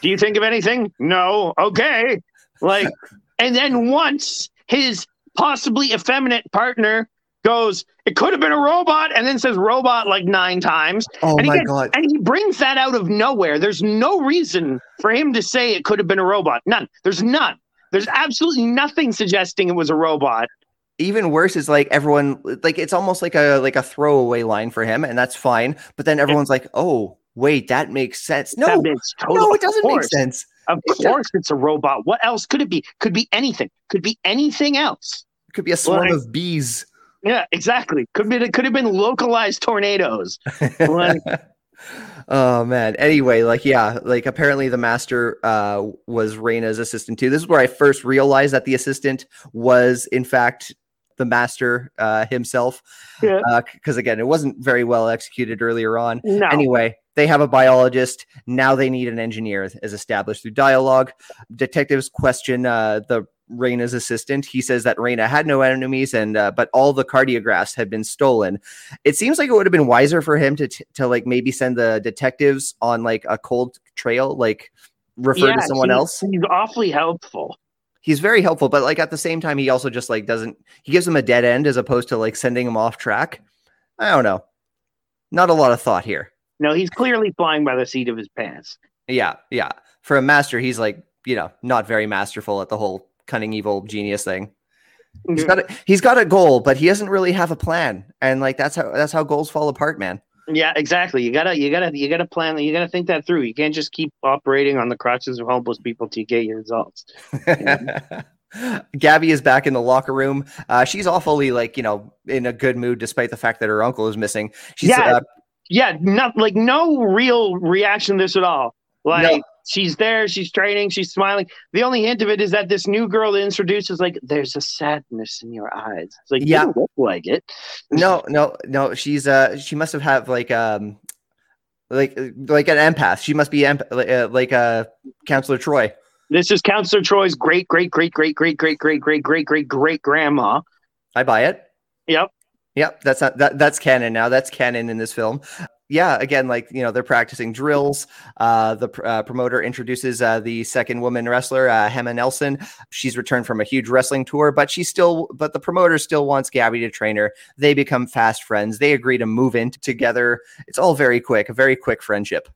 Speaker 3: Do you think of anything? No. Okay. Like, and then once his possibly effeminate partner goes, it could have been a robot, and then says robot like nine times.
Speaker 1: oh
Speaker 3: And
Speaker 1: my
Speaker 3: gets-
Speaker 1: god!
Speaker 3: And he brings that out of nowhere. There's no reason for him to say it could have been a robot. None. There's none. There's absolutely nothing suggesting it was a robot.
Speaker 1: Even worse is like everyone like it's almost like a like a throwaway line for him, and that's fine. But then everyone's like, "Oh, wait, that makes sense." No,
Speaker 3: That makes total,
Speaker 1: no, it doesn't make sense.
Speaker 3: Of
Speaker 1: It does-
Speaker 3: course, it's a robot. What else could it be? Could be anything. Could be anything else.
Speaker 1: It could be a swarm
Speaker 3: Like-
Speaker 1: of bees.
Speaker 3: Yeah, exactly. Could be. It could have been localized tornadoes. Like-
Speaker 1: oh man. Anyway, like yeah, like apparently the master uh was Reina's assistant too. This is where I first realized that the assistant was in fact the master uh himself.
Speaker 3: Yeah.
Speaker 1: because again, it wasn't very well executed earlier on.
Speaker 3: No.
Speaker 1: Anyway, they have a biologist. Now they need an engineer, as established through dialogue. Detectives question uh, the Reina's assistant. He says that Reina had no enemies, and uh, but all the cardiographs had been stolen. It seems like it would have been wiser for him to t- to like maybe send the detectives on like a cold trail, like refer
Speaker 3: Yeah,
Speaker 1: to someone
Speaker 3: he's-
Speaker 1: else.
Speaker 3: He's awfully helpful.
Speaker 1: He's very helpful, but like at the same time, he also just like doesn't. He gives him a dead end as opposed to like sending him off track. I don't know. Not a lot of thought here.
Speaker 3: No, he's clearly flying by the seat of his pants.
Speaker 1: Yeah, yeah. For a master, he's like, you know, not very masterful at the whole cunning evil genius thing. He's got a, he's got a goal, but he doesn't really have a plan. And like that's how that's how goals fall apart, man.
Speaker 3: Yeah, exactly. You gotta, you gotta, you gotta plan. That you gotta think that through. You can't just keep operating on the crotches of homeless people to get your results.
Speaker 1: Gabby is back in the locker room. Uh, she's awfully like, you know, in a good mood despite the fact that her uncle is missing. She's
Speaker 3: Yeah.
Speaker 1: uh,
Speaker 3: Yeah, not like no real reaction to this at all. Like
Speaker 1: No.
Speaker 3: She's there, she's training, she's smiling. The only hint of it is that this new girl they introduced is like, "There's a sadness in your eyes." It's like,
Speaker 1: Yeah.
Speaker 3: you look like it.
Speaker 1: no, no, no. She's uh she must have had like um like like an empath. She must be emp- like, uh, like uh Counselor Troi.
Speaker 3: This is Counselor Troi's great, great, great, great, great, great, great, great, great, great, great grandma.
Speaker 1: I buy it.
Speaker 3: Yep.
Speaker 1: Yep, that's not that that's canon now. That's canon in this film. Yeah, again, like you know, they're practicing drills. Uh, the uh, promoter introduces uh, the second woman wrestler, uh, Hema Nelson. She's returned from a huge wrestling tour, but she still, but the promoter still wants Gabby to train her. They become fast friends. They agree to move in together. It's all very quick, a very quick friendship.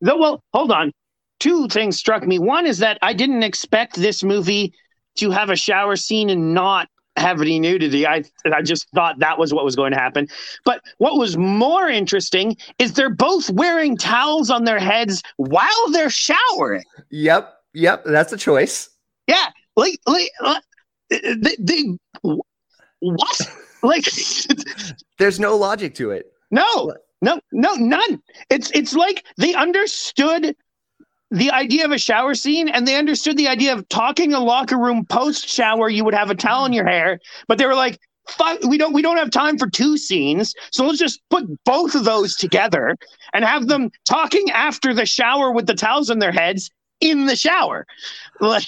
Speaker 3: Though, well, hold on. Two things struck me. One is that I didn't expect this movie to have a shower scene and not have any nudity. I I just thought that was what was going to happen. But what was more interesting is they're both wearing towels on their heads while they're showering.
Speaker 1: Yep, yep, that's a choice.
Speaker 3: Yeah, like like uh, they, they what? Like
Speaker 1: There's no logic to it.
Speaker 3: No, no, no, none. It's it's like they understood the idea of a shower scene and they understood the idea of talking a locker room post shower you would have a towel in your hair, but they were like, we don't we don't have time for two scenes, so let's just put both of those together and have them talking after the shower with the towels in their heads in the shower. Like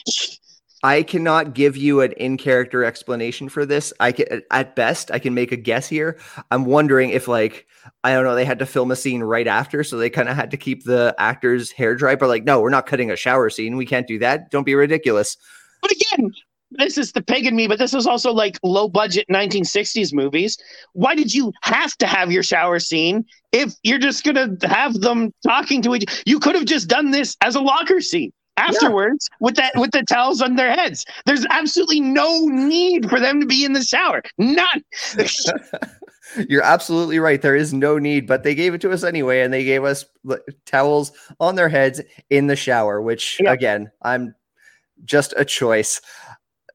Speaker 1: I cannot give you an in character explanation for this. I can, at best, I can make a guess here. I'm wondering if, like, I don't know, they had to film a scene right after, so they kind of had to keep the actor's hair dry. But like, no, we're not cutting a shower scene. We can't do that. Don't be ridiculous.
Speaker 3: But again, this is the pig in me, but this is also like low budget 1960s movies. Why did you have to have your shower scene if you're just gonna have them talking to each? You could have just done this as a locker scene afterwards yeah. with that with the towels on their heads. There's absolutely no need for them to be in the shower. None.
Speaker 1: You're absolutely right. There is no need, but they gave it to us anyway, and they gave us towels on their heads in the shower, which yeah. again, I'm just a choice.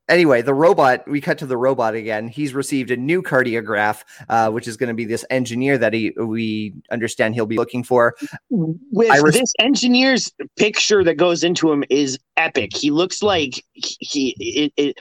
Speaker 1: Anyway, the robot, we cut to the robot again. He's received a new cardiograph, uh, which is going to be this engineer that he we understand he'll be looking for.
Speaker 3: With res- this engineer's picture that goes into him is epic. He looks like he it, it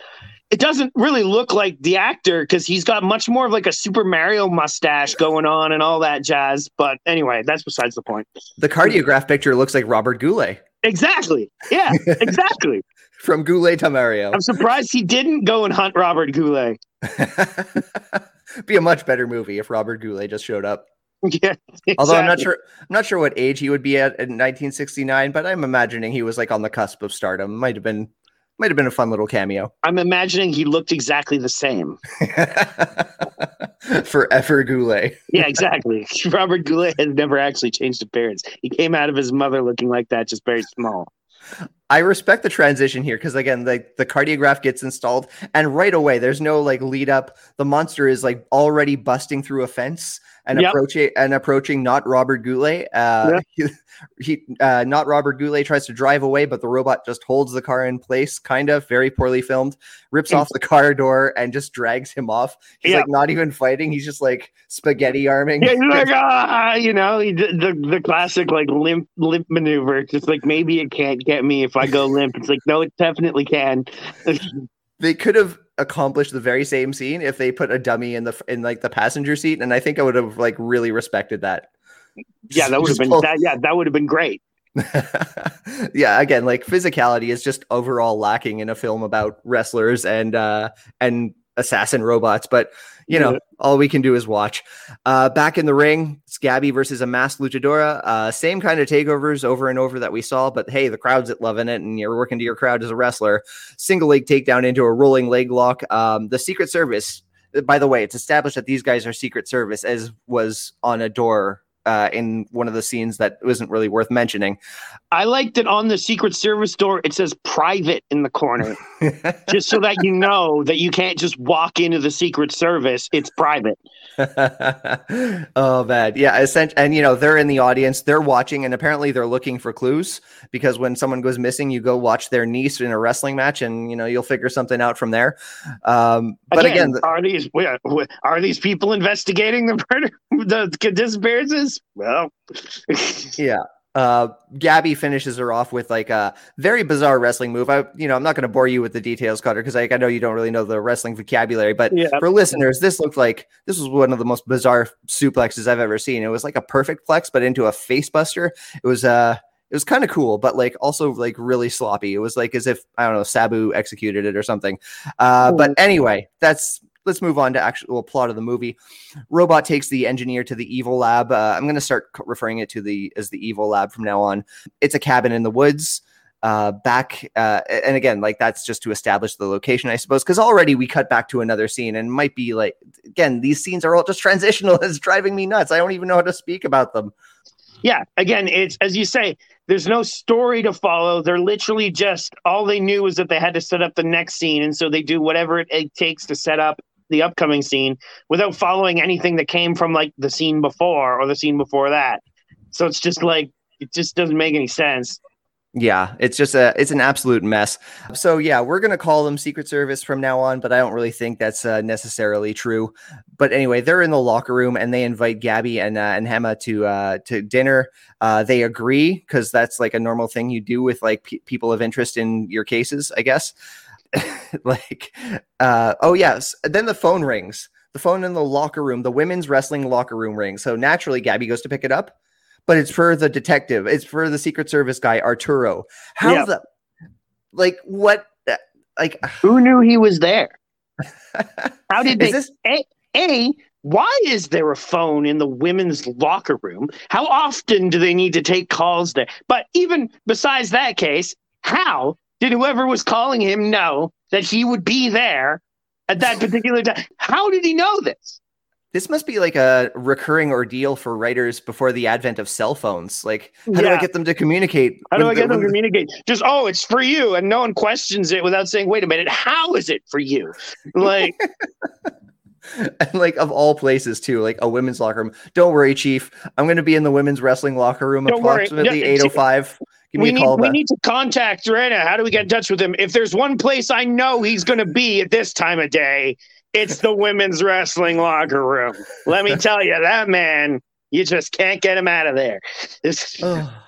Speaker 3: it doesn't really look like the actor because he's got much more of like a Super Mario mustache going on and all that jazz. But anyway, that's besides the point.
Speaker 1: The cardiograph picture looks like Robert Goulet.
Speaker 3: Exactly. Yeah, exactly
Speaker 1: from Goulet to Mario.
Speaker 3: I'm surprised he didn't go and hunt Robert Goulet.
Speaker 1: Be a much better movie if Robert Goulet just showed up.
Speaker 3: Yeah, exactly.
Speaker 1: although I'm not sure, I'm not sure what age he would be at in 1969, but I'm imagining he was like on the cusp of stardom. Might have been, might have been a fun little cameo.
Speaker 3: I'm imagining he looked exactly the same.
Speaker 1: Forever Goulet.
Speaker 3: yeah, exactly. Robert Goulet has never actually changed appearance. He came out of his mother looking like that, just very small.
Speaker 1: I respect the transition here because again, the the cardiograph gets installed, and right away there's no like lead up. The monster is like already busting through a fence and yep. approaching and approaching not Robert Goulet. Uh, yep. he, uh, not Robert Goulet tries to drive away, but the robot just holds the car in place, kind of very poorly filmed. Rips off the car door and just drags him off. He's yep. like not even fighting. He's just like spaghetti arming.
Speaker 3: Yeah, he's like ah, you know, he did the the classic like limp limp maneuver. Just like maybe it can't get me if I go limp. It's like no, it definitely can.
Speaker 1: they could have accomplished the very same scene if they put a dummy in the in like the passenger seat, and I think I would have like really respected that.
Speaker 3: Yeah, that would have been pull- that. Yeah, that would have been great.
Speaker 1: yeah, again, like physicality is just overall lacking in a film about wrestlers and uh and assassin robots, but you know, yeah. all we can do is watch. Uh, back in the ring, it's Gabby versus a masked luchadora. Uh, same kind of takeovers over and over that we saw, but hey, the crowd's at loving it, and you're working to your crowd as a wrestler. Single leg takedown into a rolling leg lock. Um, the Secret Service, by the way, it's established that these guys are Secret Service, as was on a door uh, in one of the scenes that wasn't really worth mentioning.
Speaker 3: I like that on the Secret Service door it says private in the corner, just so that you know that you can't just walk into the Secret Service. It's private.
Speaker 1: oh man, yeah. Essentially, and you know they're in the audience, they're watching, and apparently they're looking for clues because when someone goes missing, you go watch their niece in a wrestling match, and you know you'll figure something out from there. Um, but again, again,
Speaker 3: are these are these people investigating the murder, the disappearances? Well,
Speaker 1: yeah. Uh, Gabby finishes her off with like a very bizarre wrestling move. I, you know, I'm not going to bore you with the details, Cutter, because like I know you don't really know the wrestling vocabulary. But yeah. for listeners, this looked like this was one of the most bizarre suplexes I've ever seen. It was like a perfect flex, but into a facebuster. It was uh it was kind of cool, but like also like really sloppy. It was like as if I don't know Sabu executed it or something. Uh, but anyway, that's let's move on to actual plot of the movie. Robot takes the engineer to the evil lab. Uh, I'm going to start referring it to the as the evil lab from now on. It's a cabin in the woods. Uh, back uh, and again, like that's just to establish the location, I suppose, because already we cut back to another scene and might be like again, these scenes are all just transitional. It's driving me nuts. I don't even know how to speak about them.
Speaker 3: Yeah, again, it's as you say, there's no story to follow. They're literally just all they knew was that they had to set up the next scene, and so they do whatever it, it takes to set up the upcoming scene without following anything that came from like the scene before or the scene before that. So it's just like it just doesn't make any sense.
Speaker 1: Yeah, it's just a it's an absolute mess. So yeah, we're gonna call them Secret Service from now on, but I don't really think that's uh, necessarily true. But anyway, they're in the locker room and they invite Gabby and uh, and Hema to uh, to dinner. Uh, they agree because that's like a normal thing you do with like people of interest in your cases, I guess. like uh oh yes then the phone rings the phone in the locker room, the women's wrestling locker room rings. So naturally, Gabby goes to pick it up, but it's for the detective. It's for the Secret Service guy, Arturo. How
Speaker 3: Yep.
Speaker 1: the like what like
Speaker 3: Who knew he was there? How did they?
Speaker 1: this
Speaker 3: A, a, why is there a phone in the women's locker room? How often do they need to take calls there? But even besides that case, how did whoever was calling him know that he would be there at that particular time? How did he know this?
Speaker 1: this must be like a recurring ordeal for writers before the advent of cell phones. Like, how do I get them to communicate?
Speaker 3: How do I
Speaker 1: the-
Speaker 3: get them to communicate? Just, oh, it's for you. And no one questions it without saying, wait a minute, how is it for you? Like,
Speaker 1: and like of all places too, like a women's locker room. Don't worry, Chief. I'm going to be in the women's wrestling locker room
Speaker 3: Don't
Speaker 1: approximately 8:05. Give me
Speaker 3: we
Speaker 1: a
Speaker 3: need, we need to contact Rena. How do we get in touch with him? If there's one place I know he's going to be at this time of day, it's the women's wrestling locker room. Let me tell you, that man, you just can't get him out of there.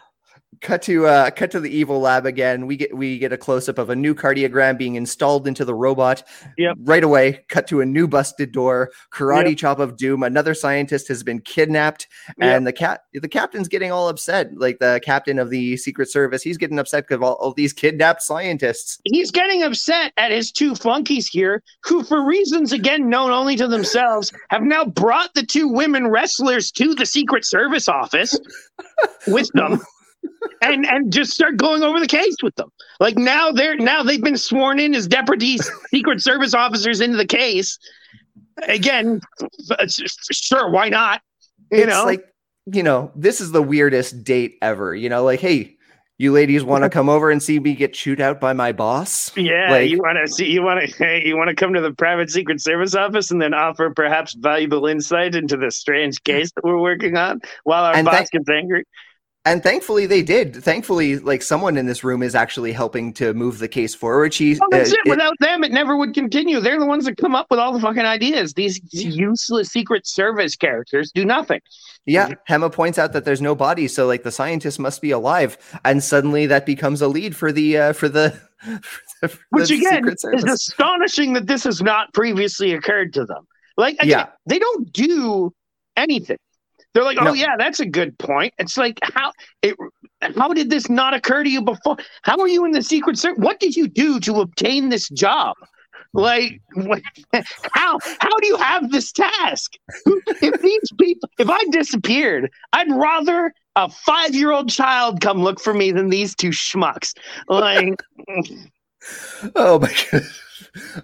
Speaker 1: Cut to uh cut to the evil lab again we get we get a close-up of a new cardiogram being installed into the robot
Speaker 3: Yep.
Speaker 1: right away cut to a new busted door karate
Speaker 3: Yep.
Speaker 1: chop of doom another scientist has been kidnapped
Speaker 3: Yep.
Speaker 1: and the cat the captain's getting all upset like the captain of the secret service he's getting upset because of all, all these kidnapped scientists
Speaker 3: he's getting upset at his two funkies here, who, for reasons again known only to themselves, have now brought the two women wrestlers to the Secret Service office with them. And and just start going over the case with them. Like now they're now they've been sworn in as deputy Secret Service officers into the case. Again, sure, why not? You
Speaker 1: it's
Speaker 3: know,
Speaker 1: like you know this is the weirdest date ever you know like hey you ladies want to come over and see me get chewed out by my boss
Speaker 3: Yeah,
Speaker 1: Like-
Speaker 3: you want to see, you want to, hey, you want to come to the private secret service office and then offer perhaps valuable insight into the strange case that we're working on while our boss
Speaker 1: thank-
Speaker 3: gets angry.
Speaker 1: And thankfully they did. Thankfully, like someone in this room is actually helping to move the case forward. She's
Speaker 3: Well, that's
Speaker 1: uh,
Speaker 3: it. Without them, it never would continue. They're the ones that come up with all the fucking ideas. These useless secret service characters do nothing.
Speaker 1: yeah, Hema points out that there's no body, so like the scientist must be alive, and suddenly that becomes a lead for the uh, for the, for the, for
Speaker 3: Which
Speaker 1: the
Speaker 3: again is astonishing that this has not previously occurred to them. Like, again,
Speaker 1: Yeah.
Speaker 3: they don't do anything. They're like, oh
Speaker 1: No.
Speaker 3: yeah, that's a good point. It's like how it, how did this not occur to you before? How are you in the Secret Service? What did you do to obtain this job? Like, what, how how do you have this task? If these people, if I disappeared, I'd rather a five year old child come look for me than these two schmucks. Like,
Speaker 1: Oh my god.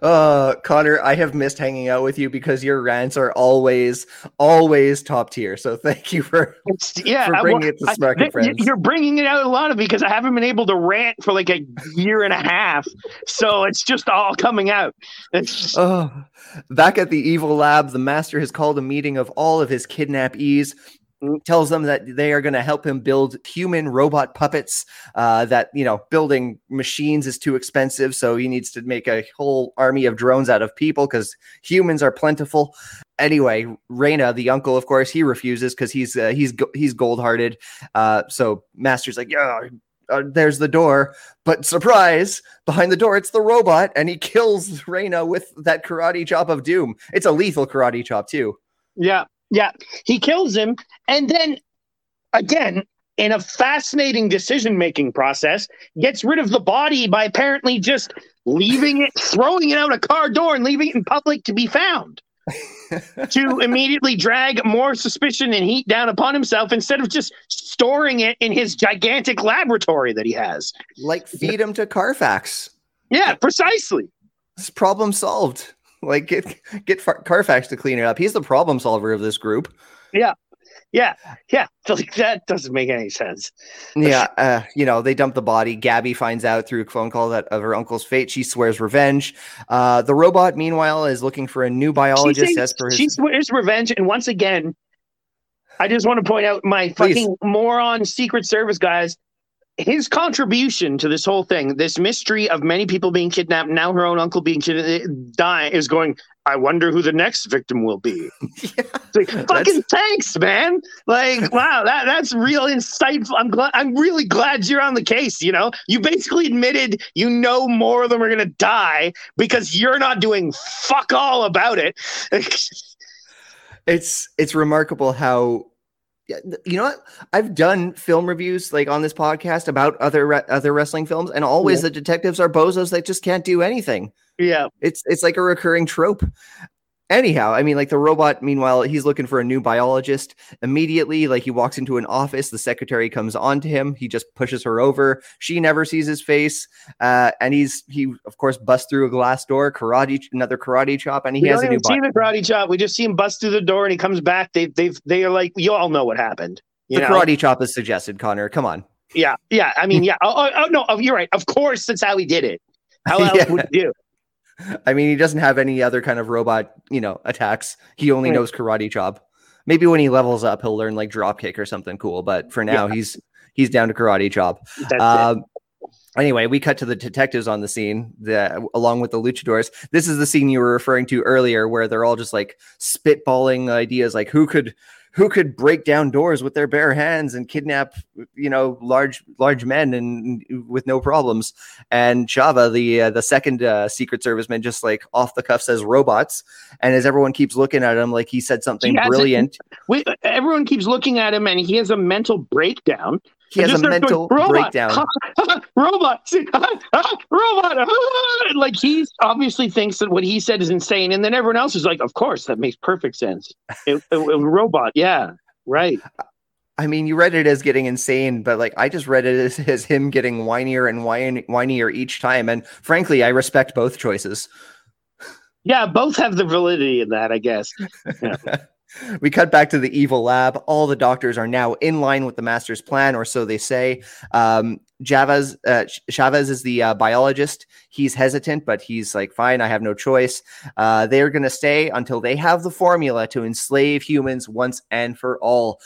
Speaker 1: Uh Connor, I have missed hanging out with you because your rants are always, always top tier. So thank you for
Speaker 3: yeah,
Speaker 1: For
Speaker 3: I-
Speaker 1: bringing
Speaker 3: well,
Speaker 1: it to
Speaker 3: I-
Speaker 1: and Friends.
Speaker 3: You're bringing it out a lot of because I haven't been able to rant for like a year and a half, so it's just all coming out. It's,
Speaker 1: Oh, back at the evil lab, the master has called a meeting of all of his kidnappees. Tells them that they are going to help him build human robot puppets. Uh, that you know, building machines is too expensive, so he needs to make a whole army of drones out of people because humans are plentiful. Anyway, Reyna, the uncle, of course, he refuses because he's uh, he's he's gold hearted. Uh, so Master's like, yeah, uh, there's the door. But surprise, behind the door, it's the robot, and he kills Reyna with that karate chop of doom. It's a lethal karate chop, too.
Speaker 3: yeah, yeah. He kills him, and then again, in a fascinating decision making process, gets rid of the body by apparently just leaving it, throwing it out a car door, and leaving it in public to be found. to immediately drag more suspicion and heat down upon himself instead of just storing it in his gigantic laboratory that he has.
Speaker 1: Like, feed him to Carfax.
Speaker 3: Yeah, precisely.
Speaker 1: It's problem solved. Like, get, get Far- Carfax to clean it up. He's the problem solver of this group.
Speaker 3: Yeah, yeah. Yeah, like that doesn't make any sense.
Speaker 1: Yeah, uh, you know, they dump the body. Gabby finds out through a phone call that of her uncle's fate. She swears revenge. Uh, the robot, meanwhile, is looking for a new biologist
Speaker 3: she,
Speaker 1: as per his.
Speaker 3: she swears revenge, and once again, I just want to point out my
Speaker 1: Please.
Speaker 3: fucking moron Secret Service guys. His contribution to this whole thing, this mystery of many people being kidnapped, now her own uncle being kid- eh, dying, is going. I wonder who the next victim will be. It's like, fucking thanks, man. Like, wow, that that's real insightful. I'm glad. I'm really glad you're on the case. You know, you basically admitted you know more of them are gonna die because you're not doing fuck all about it.
Speaker 1: it's it's remarkable how yeah, you know what? I've done film reviews like on this podcast about other re- other wrestling films, and always yeah. the detectives are bozos that just can't do anything.
Speaker 3: Yeah,
Speaker 1: it's it's like a recurring trope. Anyhow, I mean, like the robot, meanwhile, he's looking for a new biologist. Immediately, like he walks into an office, the secretary comes on to him. He just pushes her over. She never sees his face. Uh, and he's, he, of course, busts through a glass door, karate, another karate chop, and he
Speaker 3: we
Speaker 1: has a new
Speaker 3: see the karate chop. We just see him bust through the door and he comes back. They, they've, they are like, you all know what happened.
Speaker 1: the
Speaker 3: know?
Speaker 1: karate chop is suggested, Connor. Come on.
Speaker 3: Yeah. Yeah. I mean, yeah. oh, oh, oh, no. Oh, you're right. Of course, that's how he did it. How else yeah. would you do?
Speaker 1: I mean, he doesn't have any other kind of robot, you know, attacks. He only right. knows karate chop. Maybe when he levels up, he'll learn like drop kick or something cool. But for now, yeah. he's he's down to karate chop. Um, anyway, we cut to the detectives on the scene, the, along with the luchadors. This is the scene you were referring to earlier, where they're all just like spitballing ideas, like who could who could break down doors with their bare hands and kidnap you know large large men and with no problems. And Chava the uh, the second uh, secret serviceman just like off the cuff says robots. And as everyone keeps looking at him like he said something he brilliant.
Speaker 3: We, everyone keeps looking at him and he has a mental breakdown
Speaker 1: he has a mental going, breakdown.
Speaker 3: robot, robot. like he obviously thinks that what he said is insane, and then everyone else is like, "Of course, that makes perfect sense." It, it, it robot, yeah, right.
Speaker 1: I mean, you read it as getting insane, but like I just read it as, as him getting whinier and whinier each time. And frankly, I respect both choices.
Speaker 3: Yeah, both have the validity in that, I guess. Yeah.
Speaker 1: We cut back to the evil lab. All the doctors are now in line with the master's plan, or so they say. Um, Chavez, uh, Chavez is the uh, biologist. He's hesitant, but he's like, fine, I have no choice. Uh, they're going to stay until they have the formula to enslave humans once and for all.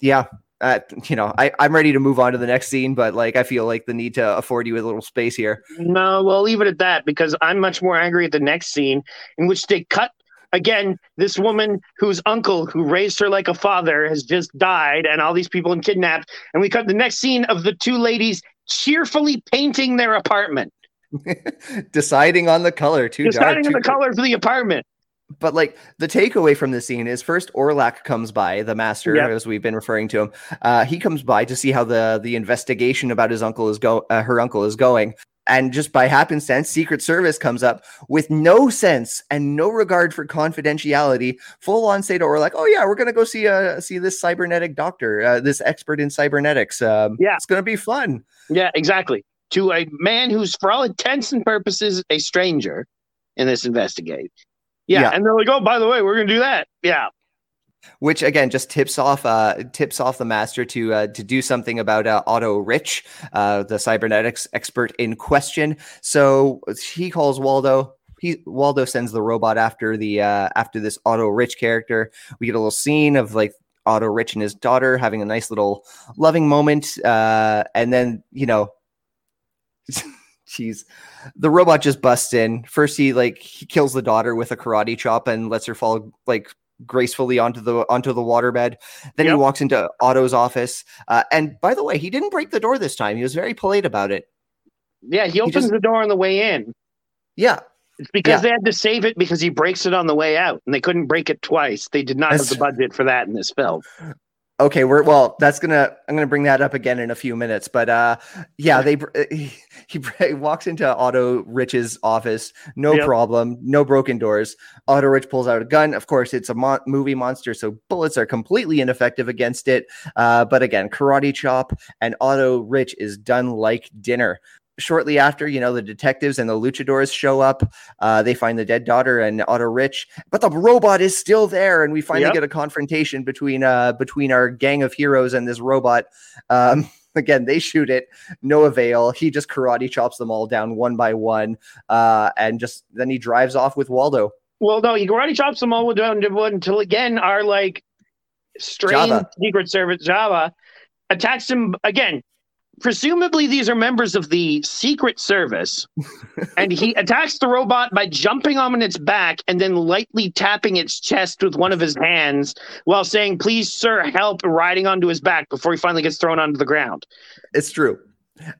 Speaker 1: Yeah. Uh, you know, I, I'm ready to move on to the next scene, but like, I feel like the need to afford you a little space here.
Speaker 3: No, well, leave it at that because I'm much more angry at the next scene in which they cut again, this woman whose uncle, who raised her like a father, has just died, and all these people and kidnapped. And we cut the next scene of the two ladies cheerfully painting their apartment,
Speaker 1: deciding on the color. Too
Speaker 3: deciding
Speaker 1: dark,
Speaker 3: on the color of the apartment.
Speaker 1: But like the takeaway from the scene is first Orlak comes by the master yep. as we've been referring to him. Uh, he comes by to see how the the investigation about his uncle is go uh, her uncle is going and just by happenstance, Secret Service comes up with no sense and no regard for confidentiality. Full on say to or like, oh yeah, we're gonna go see uh see this cybernetic doctor, uh, this expert in cybernetics. Um, yeah, it's gonna be fun.
Speaker 3: Yeah, exactly. To a man who's, for all intents and purposes, a stranger in this investigate. Yeah, yeah. and they're like, oh, by the way, we're gonna do that. Yeah,
Speaker 1: which again just tips off uh, tips off the master to uh, to do something about uh, Otto Rich, uh, the cybernetics expert in question. So he calls Waldo. He Waldo sends the robot after the uh, after this Otto Rich character. We get a little scene of like Otto Rich and his daughter having a nice little loving moment, uh, and then you know. Jeez, the robot just busts in. First, he like he kills the daughter with a karate chop and lets her fall like gracefully onto the onto the waterbed. Then yep. he walks into Otto's office. Uh, and by the way, he didn't break the door this time. He was very polite about it.
Speaker 3: Yeah, he opens he just, the door on the way in.
Speaker 1: Yeah.
Speaker 3: It's because yeah. they had to save it because he breaks it on the way out, and they couldn't break it twice. They did not That's, have the budget for that in this film
Speaker 1: okay we're well that's gonna i'm gonna bring that up again in a few minutes but uh yeah they he, he walks into Otto Rich's office no yep. problem no broken doors. Otto Rich pulls out a gun of course it's a mo- movie monster so bullets are completely ineffective against it. Uh but again karate chop and Otto Rich is done like dinner shortly after, you know, the detectives and the luchadors show up. Uh, they find the dead daughter and Otto Rich, but the robot is still there, and we finally yep. get a confrontation between uh between our gang of heroes and this robot. Um, again, they shoot it, no avail. He just karate chops them all down one by one, uh, and just then he drives off with Waldo.
Speaker 3: Well, no, he karate chops them all down until again our like strange Chava. Secret Service Chava attacks him again presumably these are members of the secret service and he attacks the robot by jumping on its back and then lightly tapping its chest with one of his hands while saying please sir help riding onto his back before he finally gets thrown onto the ground.
Speaker 1: It's true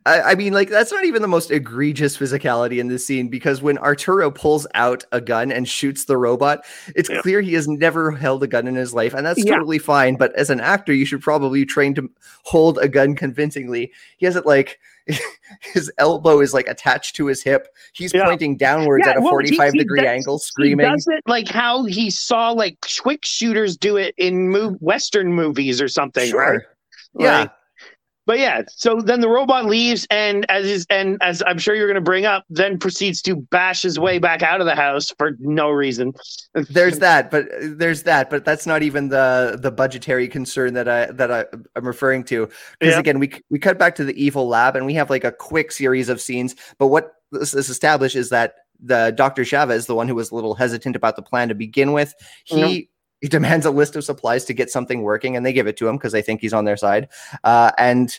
Speaker 1: I, I, mean, like that's not even the most egregious physicality in this scene because when Arturo pulls out a gun and shoots the robot, it's yeah. clear he has never held a gun in his life, and that's yeah. totally fine. But as an actor, you should probably train to hold a gun convincingly. He has it like his elbow is like attached to his hip. He's yeah. pointing downwards at a well, 45 he, he degree does, angle, screaming. He does
Speaker 3: it like how he saw like quick shooters do it in move, Western movies or something, sure. right?
Speaker 1: Yeah. Like,
Speaker 3: but yeah, so then the robot leaves, and as is, and as I'm sure you're going to bring up, then proceeds to bash his way back out of the house for no reason.
Speaker 1: there's that, but there's that, but that's not even the the budgetary concern that I that I, am referring to. Because yeah. again, we we cut back to the evil lab, and we have like a quick series of scenes. But what this, this established is that the Dr. Chavez, the one who was a little hesitant about the plan to begin with, he. Mm-hmm he demands a list of supplies to get something working, and they give it to him because they think he's on their side. Uh, and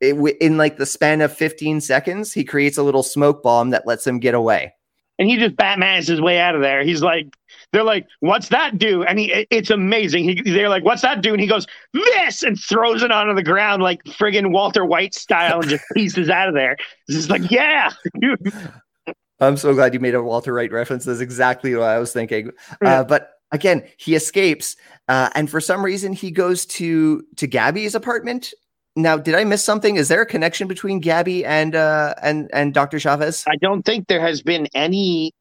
Speaker 1: it, in like the span of 15 seconds, he creates a little smoke bomb that lets him get away.
Speaker 3: And he just Batman's his way out of there. He's like, they're like, "What's that do?" And he, it's amazing. He, they're like, "What's that do?" And he goes, "This," and throws it onto the ground like friggin' Walter White style, and just pieces out of there. It's just like, yeah.
Speaker 1: I'm so glad you made a Walter White reference. That's exactly what I was thinking. Uh, but again, he escapes, uh, and for some reason, he goes to to Gabby's apartment. Now, did I miss something? Is there a connection between Gabby and uh, and and Dr. Chavez?
Speaker 3: I don't think there has been any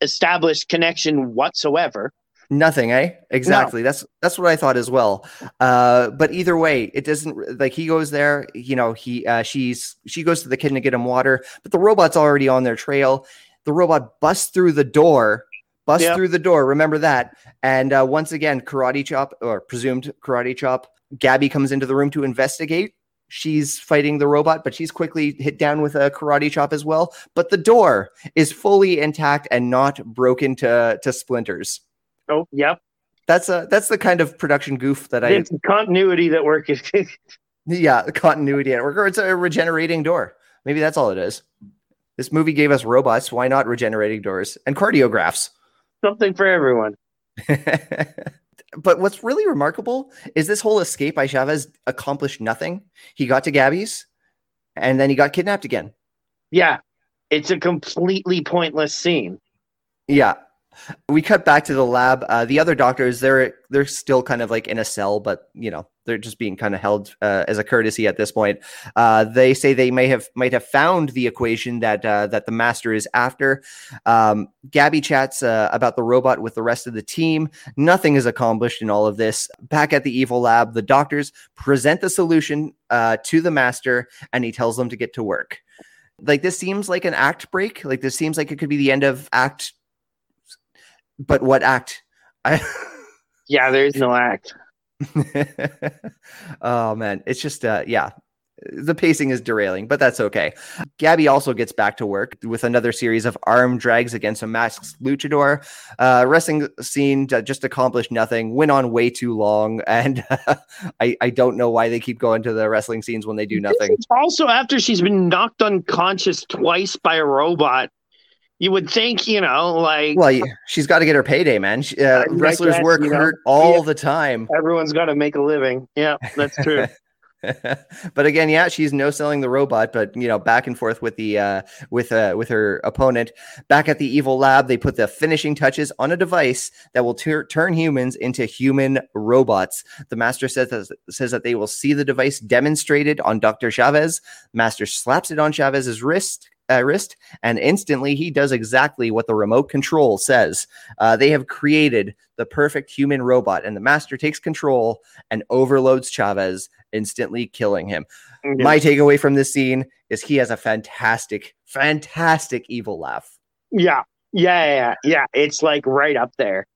Speaker 3: established connection whatsoever.
Speaker 1: Nothing, eh? Exactly. No. That's that's what I thought as well. Uh, but either way, it doesn't like he goes there. You know, he uh, she's she goes to the kitchen to get him water, but the robot's already on their trail. The robot busts through the door bust yep. through the door. Remember that. And uh, once again, karate chop or presumed karate chop. Gabby comes into the room to investigate. She's fighting the robot, but she's quickly hit down with a karate chop as well. But the door is fully intact and not broken to to splinters.
Speaker 3: Oh, yep.
Speaker 1: That's a that's the kind of production goof that I.
Speaker 3: It's continuity that work is.
Speaker 1: yeah, continuity at work, or it's a regenerating door. Maybe that's all it is. This movie gave us robots. Why not regenerating doors and cardiographs?
Speaker 3: Something for everyone.
Speaker 1: but what's really remarkable is this whole escape by Chavez accomplished nothing. He got to Gabby's and then he got kidnapped again.
Speaker 3: Yeah. It's a completely pointless scene.
Speaker 1: Yeah we cut back to the lab. Uh, the other doctors, they're they're still kind of like in a cell, but you know they're just being kind of held uh, as a courtesy at this point. Uh, they say they may have might have found the equation that uh, that the master is after. Um, Gabby chats uh, about the robot with the rest of the team. Nothing is accomplished in all of this. Back at the evil lab, the doctors present the solution uh, to the master, and he tells them to get to work. Like this seems like an act break. Like this seems like it could be the end of act but what act? I
Speaker 3: yeah, there is no act.
Speaker 1: oh man, it's just uh yeah. The pacing is derailing, but that's okay. Gabby also gets back to work with another series of arm drags against a masked luchador. Uh, wrestling scene just accomplished nothing, went on way too long, and uh, I, I don't know why they keep going to the wrestling scenes when they do nothing.
Speaker 3: Also, after she's been knocked unconscious twice by a robot, you would think, you know, like.
Speaker 1: Well, she's got to get her payday, man. She, uh, wrestlers guess, work you know, hurt all yeah, the time.
Speaker 3: Everyone's got to make a living. Yeah, that's true.
Speaker 1: but again, yeah, she's no selling the robot, but you know, back and forth with the uh, with uh, with her opponent. Back at the evil lab, they put the finishing touches on a device that will tur- turn humans into human robots. The master says that, says that they will see the device demonstrated on Doctor Chavez. Master slaps it on Chavez's wrist uh, wrist, and instantly he does exactly what the remote control says. Uh, they have created the perfect human robot, and the master takes control and overloads Chavez, instantly killing him. Mm-hmm. My takeaway from this scene is he has a fantastic, fantastic evil laugh.
Speaker 3: Yeah, yeah, yeah, yeah. It's like right up there.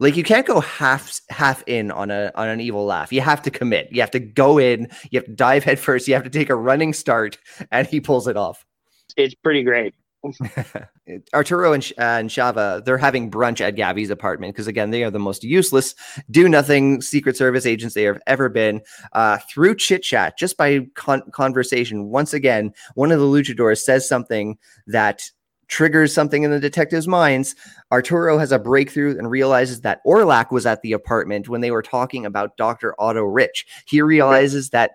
Speaker 1: Like you can't go half half in on a on an evil laugh. You have to commit. You have to go in. You have to dive headfirst. You have to take a running start, and he pulls it off
Speaker 3: it's pretty great.
Speaker 1: Arturo and, uh, and Chava, they're having brunch at Gabby's apartment because, again, they are the most useless, do nothing Secret Service agents they have ever been. Uh, through chit chat, just by con- conversation, once again, one of the luchadors says something that triggers something in the detective's minds. Arturo has a breakthrough and realizes that Orlac was at the apartment when they were talking about Dr. Otto Rich. He realizes that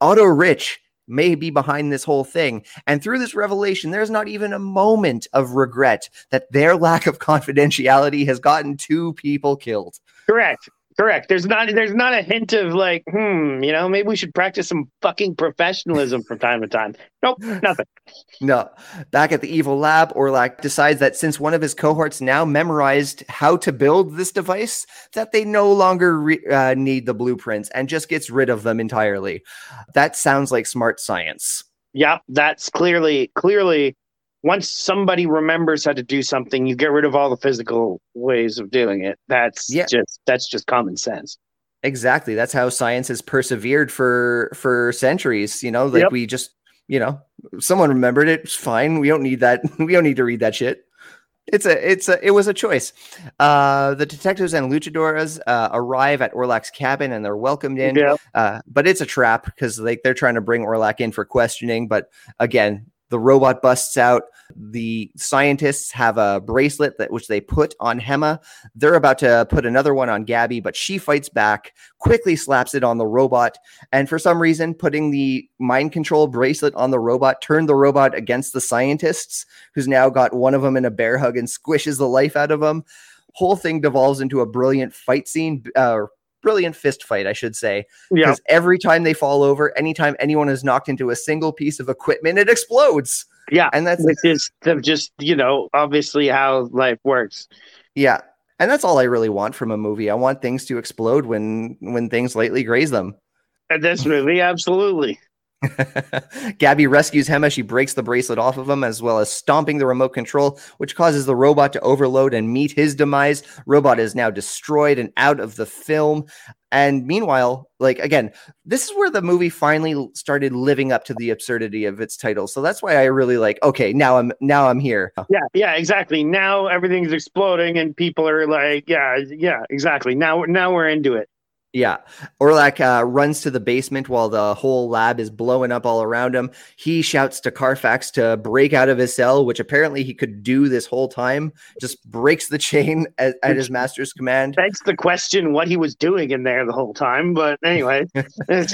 Speaker 1: Otto Rich may be behind this whole thing. And through this revelation, there's not even a moment of regret that their lack of confidentiality has gotten two people killed.
Speaker 3: Correct. Correct. There's not there's not a hint of like, hmm, you know, maybe we should practice some fucking professionalism from time to time. Nope, nothing.
Speaker 1: No. Back at the evil lab, Orlac decides that since one of his cohorts now memorized how to build this device, that they no longer re- uh, need the blueprints and just gets rid of them entirely. That sounds like smart science.
Speaker 3: Yeah, that's clearly clearly once somebody remembers how to do something, you get rid of all the physical ways of doing it. That's yeah. just that's just common sense.
Speaker 1: Exactly. That's how science has persevered for for centuries. You know, like yep. we just, you know, someone remembered it. It's fine. We don't need that. We don't need to read that shit. It's a it's a it was a choice. Uh the detectives and luchadoras uh, arrive at Orlac's cabin and they're welcomed in. Yep. Uh, but it's a trap because like they're trying to bring Orlac in for questioning. But again, the robot busts out. The scientists have a bracelet that which they put on Hema. They're about to put another one on Gabby, but she fights back, quickly slaps it on the robot, and for some reason, putting the mind control bracelet on the robot turned the robot against the scientists, who's now got one of them in a bear hug and squishes the life out of them. Whole thing devolves into a brilliant fight scene. Uh, brilliant fist fight, I should say. Because yeah. every time they fall over, anytime anyone is knocked into a single piece of equipment, it explodes.
Speaker 3: Yeah, and that's which is just you know obviously how life works.
Speaker 1: Yeah, and that's all I really want from a movie. I want things to explode when when things lightly graze them.
Speaker 3: And this movie, absolutely.
Speaker 1: Gabby rescues Hema. She breaks the bracelet off of him, as well as stomping the remote control, which causes the robot to overload and meet his demise. Robot is now destroyed and out of the film. And meanwhile, like again, this is where the movie finally started living up to the absurdity of its title. So that's why I really like. Okay, now I'm now I'm here.
Speaker 3: Yeah, yeah, exactly. Now everything's exploding, and people are like, yeah, yeah, exactly. Now, now we're into it.
Speaker 1: Yeah. Orlac uh, runs to the basement while the whole lab is blowing up all around him. He shouts to Carfax to break out of his cell, which apparently he could do this whole time, just breaks the chain at, at his master's command.
Speaker 3: Begs the question what he was doing in there the whole time. But anyway,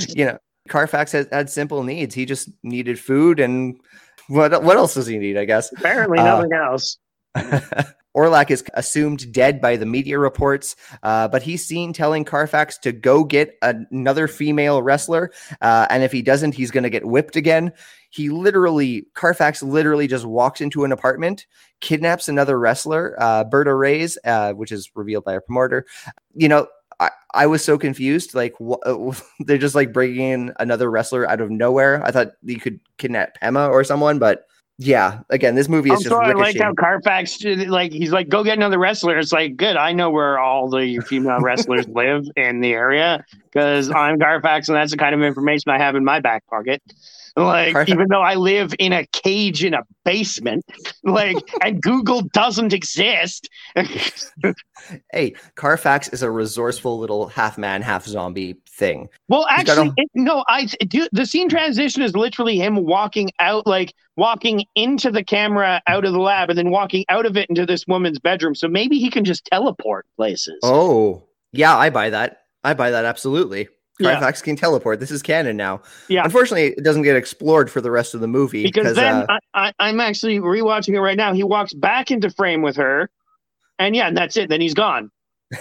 Speaker 1: you know, Carfax has, had simple needs. He just needed food and what, what else does he need, I guess?
Speaker 3: Apparently, nothing uh, else.
Speaker 1: Orlac is assumed dead by the media reports, uh, but he's seen telling Carfax to go get another female wrestler. Uh, and if he doesn't, he's going to get whipped again. He literally, Carfax literally just walks into an apartment, kidnaps another wrestler, uh, Berta Reyes, uh, which is revealed by a promoter. You know, I, I was so confused. Like, wh- they're just like bringing in another wrestler out of nowhere. I thought you could kidnap Emma or someone, but yeah, again, this movie is I'm just. I like
Speaker 3: how Carfax, like, he's like, go get another wrestler. It's like, good. I know where all the female wrestlers live in the area because I'm Carfax, and that's the kind of information I have in my back pocket. Like, Carfax. even though I live in a cage in a basement, like, and Google doesn't exist.
Speaker 1: hey, Carfax is a resourceful little half man, half zombie thing.
Speaker 3: Well, actually, it, no, I do. The scene transition is literally him walking out, like walking into the camera out of the lab, and then walking out of it into this woman's bedroom. So maybe he can just teleport places.
Speaker 1: Oh, yeah, I buy that. I buy that absolutely. Carfax yeah. can teleport. This is canon now. Yeah. Unfortunately, it doesn't get explored for the rest of the movie
Speaker 3: because then uh, I, am actually rewatching it right now. He walks back into frame with her, and yeah, and that's it. Then he's gone.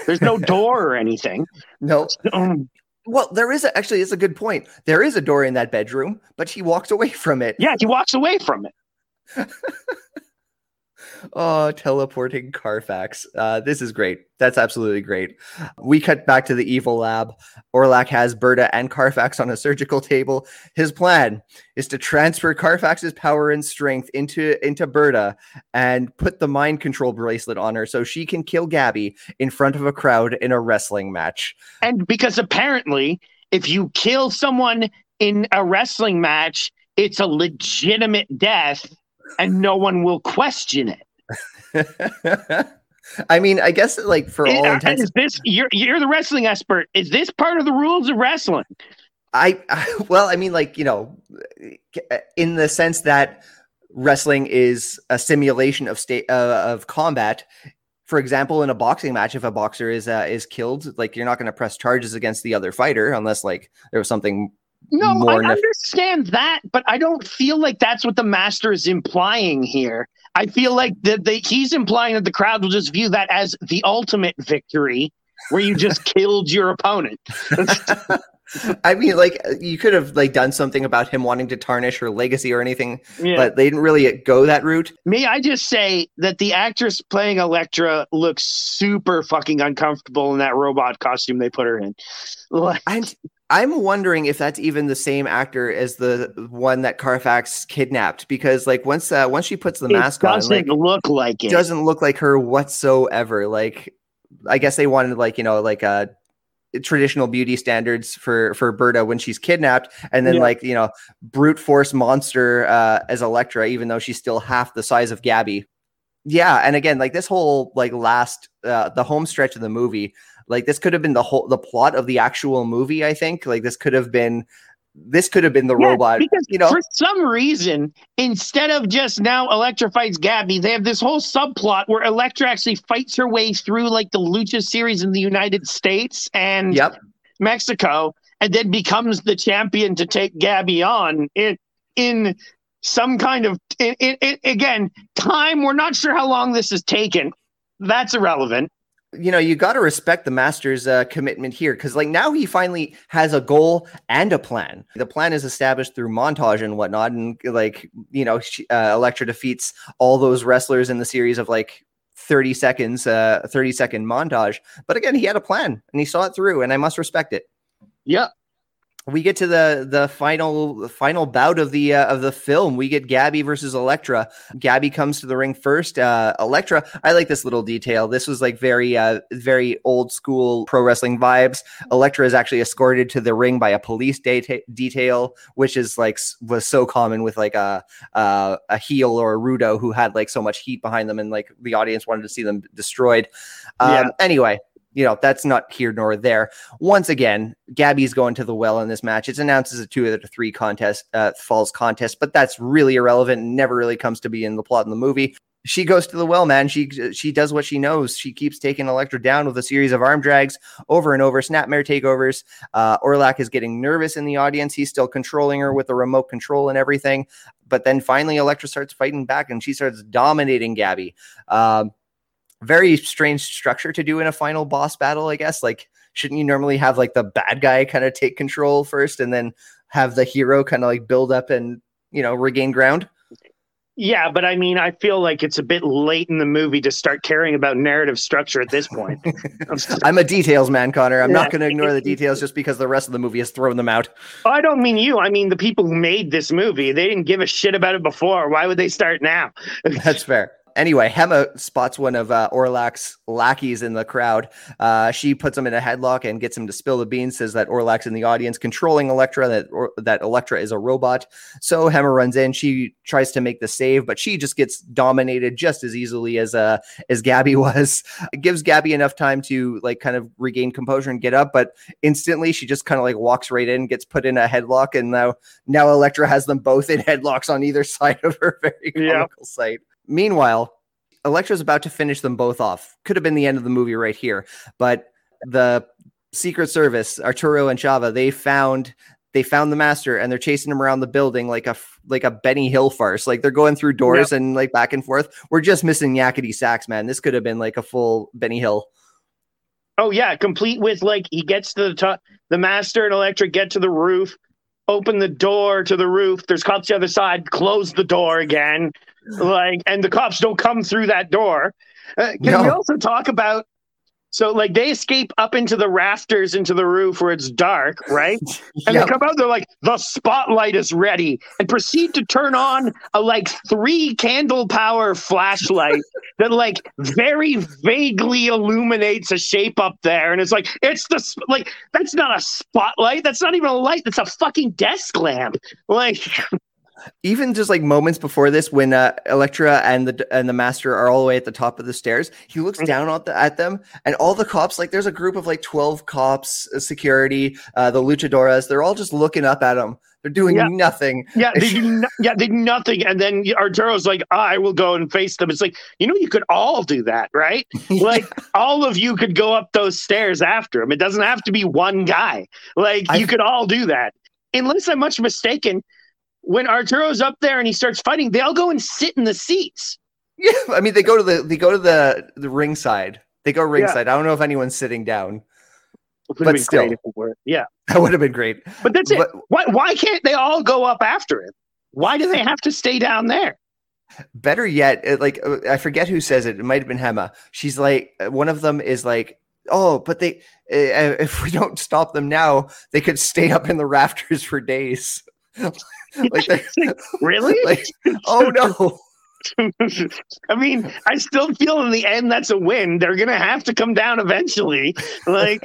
Speaker 3: There's no door or anything.
Speaker 1: No. Um, well, there is a, actually. It's a good point. There is a door in that bedroom, but she walks away from it.
Speaker 3: Yeah, he walks away from it.
Speaker 1: oh, teleporting Carfax. Uh, this is great. That's absolutely great. We cut back to the evil lab. Orlac has Berta and Carfax on a surgical table. His plan is to transfer Carfax's power and strength into into Berta and put the mind control bracelet on her so she can kill Gabby in front of a crowd in a wrestling match.
Speaker 3: And because apparently, if you kill someone in a wrestling match, it's a legitimate death and no one will question it.
Speaker 1: I mean, I guess like for all intents,
Speaker 3: is this you're you're the wrestling expert? Is this part of the rules of wrestling?
Speaker 1: I, I well, I mean, like you know, in the sense that wrestling is a simulation of state uh, of combat. For example, in a boxing match, if a boxer is uh, is killed, like you're not going to press charges against the other fighter unless like there was something
Speaker 3: No, I understand that, but I don't feel like that's what the master is implying here. I feel like that he's implying that the crowd will just view that as the ultimate victory, where you just killed your opponent.
Speaker 1: I mean, like you could have like done something about him wanting to tarnish her legacy or anything,
Speaker 3: Yeah.
Speaker 1: but they didn't really go that route.
Speaker 3: May I just say that the actress playing Elektra looks super fucking uncomfortable in that robot costume they put her in. Like,
Speaker 1: I'm I'm wondering if that's even the same actor as the one that Carfax kidnapped because like once uh, once she puts the
Speaker 3: it
Speaker 1: mask on,
Speaker 3: doesn't
Speaker 1: like
Speaker 3: look like it.
Speaker 1: doesn't look like her whatsoever. Like I guess they wanted like you know like uh traditional beauty standards for for Berta when she's kidnapped, and then
Speaker 3: Yeah.
Speaker 1: like you know brute force monster uh, as Elektra, even though she's still half the size of Gabby. Yeah, and again, like this whole like last uh, the home stretch of the movie, like this could have been the whole the plot of the actual movie. I think like this could have been this could have been the
Speaker 3: Yeah,
Speaker 1: robot.
Speaker 3: because
Speaker 1: You know,
Speaker 3: for some reason, instead of just now Elektra fights Gabby, they have this whole subplot where Elektra actually fights her way through like the Lucha series in the United States and
Speaker 1: yep.
Speaker 3: Mexico, and then becomes the champion to take Gabby on in in some kind of in, it, in- again time. We're not sure how long this has taken. That's irrelevant.
Speaker 1: You know you got to respect the master's uh, commitment here because like now he finally has a goal and a plan. The plan is established through montage and whatnot and like you know uh, electra defeats all those wrestlers in the series of like 30 seconds uh 30 second montage. But again he had a plan and he saw it through and i must respect it.
Speaker 3: Yep.
Speaker 1: We get to the the final final bout of the uh, of the film. We get Gabby versus Elektra. Gabby comes to the ring first. Uh, Elektra, I like this little detail. This was like very uh, very old school pro wrestling vibes. Elektra is actually escorted to the ring by a police deta- detail, which is like was so common with like a uh, a heel or a rudo who had like so much heat behind them, and like the audience wanted to see them destroyed. Um,
Speaker 3: Yeah.
Speaker 1: Anyway. You know, that's not here nor there once again, Gabby's going to the well in this match. It's announced as a two out of three contest, uh, falls contest, but that's really irrelevant and never really comes to be in the plot in the movie. She goes to the well, man. She she does what she knows. She keeps taking Elektra down with a series of arm drags over and over, snapmare takeovers. Uh, Orlak is getting nervous in the audience. He's still controlling her with a remote control and everything. But then finally, Elektra starts fighting back and she starts dominating Gabby. Um, very strange structure to do in a final boss battle, I guess. Like, shouldn't you normally have like the bad guy kind of take control first and then have the hero kind of like build up and, you know, regain ground?
Speaker 3: Yeah, but I mean, I feel like it's a bit late in the movie to start caring about narrative structure at this point.
Speaker 1: I'm a details man, Connor. I'm not going to ignore the details just because the rest of the movie has thrown them out.
Speaker 3: Oh, I don't mean you. I mean the people who made this movie. They didn't give a shit about it before. Why would they start now?
Speaker 1: That's fair. Anyway, Hema spots one of uh, Orlak's lackeys in the crowd. Uh, she puts him in a headlock and gets him to spill the beans. Says that Orlak's in the audience, controlling Elektra. That or, that Elektra is a robot. So Hema runs in. She tries to make the save, but she just gets dominated just as easily as uh as Gabby was. It gives Gabby enough time to like kind of regain composure and get up, but instantly she just kind of like walks right in, gets put in a headlock, and now now Elektra has them both in headlocks on either side of her. Very
Speaker 3: Yeah.
Speaker 1: comical sight. Meanwhile, Elektra's about to finish them both off. Could have been the end of the movie right here, but the Secret Service, Arturo and Chava, they found they found the master and they're chasing him around the building like a like a Benny Hill farce. Like they're going through doors and like back and forth. We're just missing yakety sax, man. This could have been like a full Benny Hill.
Speaker 3: Oh yeah, complete with like he gets to the top. The master and Elektra get to the roof, open the door to the roof. There's cops the other side. Close the door again, like, and the cops don't come through that door. Uh, can we also talk about? So like they escape up into the rafters into the roof where it's dark, right? And
Speaker 1: Yep.
Speaker 3: they come out, they're like, the spotlight is ready, and proceed to turn on a like three candle power flashlight that like very vaguely illuminates a shape up there. And it's like, it's the sp- like, that's not a spotlight. That's not even a light. That's a fucking desk lamp. Like,
Speaker 1: even just like moments before this when uh, Electra and the and the master are all the way at the top of the stairs he looks
Speaker 3: Mhm.
Speaker 1: down at, the, at them and all the cops like there's a group of like 12 cops uh, security uh, the luchadoras they're all just looking up at him they're doing
Speaker 3: Yeah.
Speaker 1: nothing
Speaker 3: yeah, they do, no- yeah, they do nothing. And then Arturo's like, I will go and face them. It's like, you know, you could all do that, right? Like, all of you could go up those stairs after him. It doesn't have to be one guy. Like,
Speaker 1: I-
Speaker 3: you could all do that. unless I'm much mistaken, when Arturo's up there and he starts fighting, they all go and sit in the seats.
Speaker 1: Yeah, I mean they go to the they go to the the ringside. They go ringside. I don't know if anyone's sitting down. But still.
Speaker 3: great if it were. Yeah.
Speaker 1: That would have been great.
Speaker 3: But that's it. Why why can't they all go up after him? Why do they have to stay down there?
Speaker 1: Better yet, like uh, I forget who says it. It might have been Hema. She's like, uh, one of them is like, "Oh, but they, uh, if we don't stop them now, they could stay up in the rafters for days." like,
Speaker 3: Really?
Speaker 1: like, oh no,
Speaker 3: I mean, I still feel in the end that's a win. They're gonna have to come down eventually. Like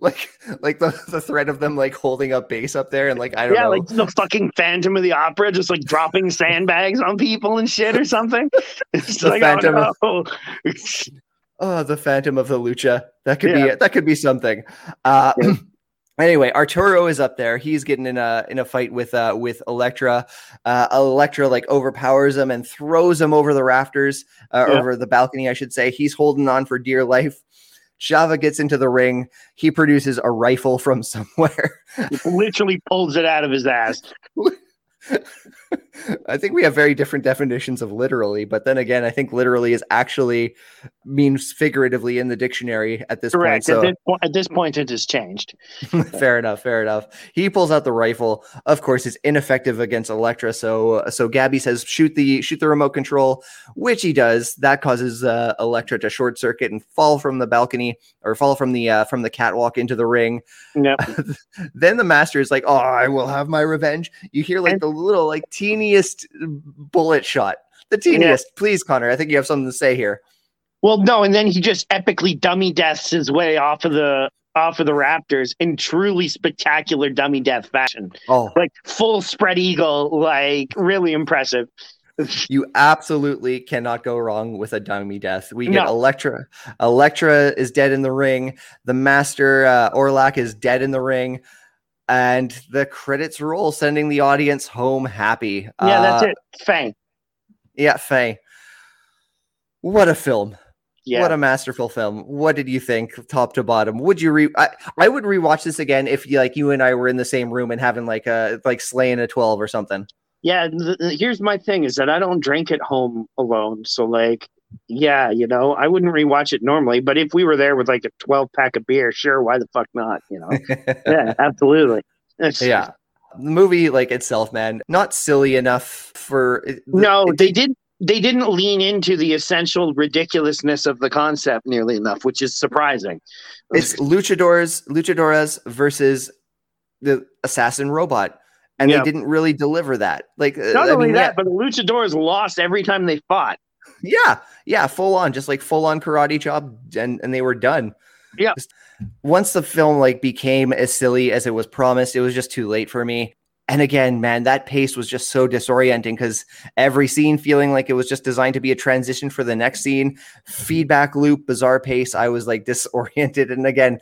Speaker 1: like, like the the threat of them like holding up base up there and like I don't
Speaker 3: yeah,
Speaker 1: know.
Speaker 3: like the fucking Phantom of the Opera, just like dropping sandbags on people and shit or something. It's
Speaker 1: The
Speaker 3: like,
Speaker 1: Phantom
Speaker 3: oh, no.
Speaker 1: Oh, the Phantom of the Lucha. That could
Speaker 3: Yeah.
Speaker 1: be that could be something. Uh,
Speaker 3: Yeah.
Speaker 1: Anyway, Arturo is up there. He's getting in a in a fight with uh with Elektra. Uh, Elektra like overpowers him and throws him over the rafters, uh,
Speaker 3: Yeah.
Speaker 1: over the balcony, I should say. He's holding on for dear life. Chava gets into the ring. He produces a rifle from somewhere.
Speaker 3: literally pulls it out of his ass.
Speaker 1: I think we have very different definitions of literally, but then again, I think literally is actually means figuratively in the dictionary at this
Speaker 3: Correct.
Speaker 1: point. So
Speaker 3: At, this point, at this point, it has changed.
Speaker 1: fair enough, fair enough. He pulls out the rifle. Of course, it's ineffective against Elektra. So, so Gabby says, "Shoot the shoot the remote control," which he does. That causes uh, Elektra to short circuit and fall from the balcony or fall from the uh, from the catwalk into the ring.
Speaker 3: Yep.
Speaker 1: then the master is like, "Oh, I will have my revenge." You hear like
Speaker 3: And-
Speaker 1: the little like teeniest bullet shot, the teeniest. Please, Connor, I think you have something to say here.
Speaker 3: Well, no, and then he just epically dummy deaths his way off of the off of the Raptors in truly spectacular dummy death fashion.
Speaker 1: Oh,
Speaker 3: Like full spread eagle, like really impressive.
Speaker 1: You absolutely cannot go wrong with a dummy death. We get
Speaker 3: No.
Speaker 1: Elektra. Elektra is dead in the ring. The Master uh, Orlac is dead in the ring, and the credits roll, sending the audience home happy.
Speaker 3: Yeah, that's
Speaker 1: Uh,
Speaker 3: it. Fang.
Speaker 1: Yeah, Faye. What a film!
Speaker 3: Yeah.
Speaker 1: What a masterful film. What did you think, top to bottom? Would you re? I, I would rewatch this again if you like you and I were in the same room and having like a like slaying a twelve or something.
Speaker 3: yeah. th- here's my thing: is that I don't drink at home alone. So like, yeah, you know, I wouldn't rewatch it normally. But if we were there with like a 12 pack of beer, sure, why the fuck not? You know? yeah, absolutely. It's-
Speaker 1: yeah the movie like itself man not silly enough for it-
Speaker 3: No,
Speaker 1: it-
Speaker 3: they did. They didn't lean into the essential ridiculousness of the concept nearly enough, which is surprising.
Speaker 1: it's luchadors luchadoras versus the assassin robot and
Speaker 3: Yeah.
Speaker 1: they didn't really deliver that like uh,
Speaker 3: Not
Speaker 1: I
Speaker 3: only
Speaker 1: mean,
Speaker 3: that, but the luchadors lost every time they fought.
Speaker 1: Yeah, yeah full on just like full on karate chop and and they were done.
Speaker 3: Yeah.
Speaker 1: Just- once the film like became as silly as it was promised it was just too late for me. And again man that pace was just so disorienting because every scene feeling like it was just designed to be a transition for the next scene. Feedback loop bizarre pace i was like disoriented. And again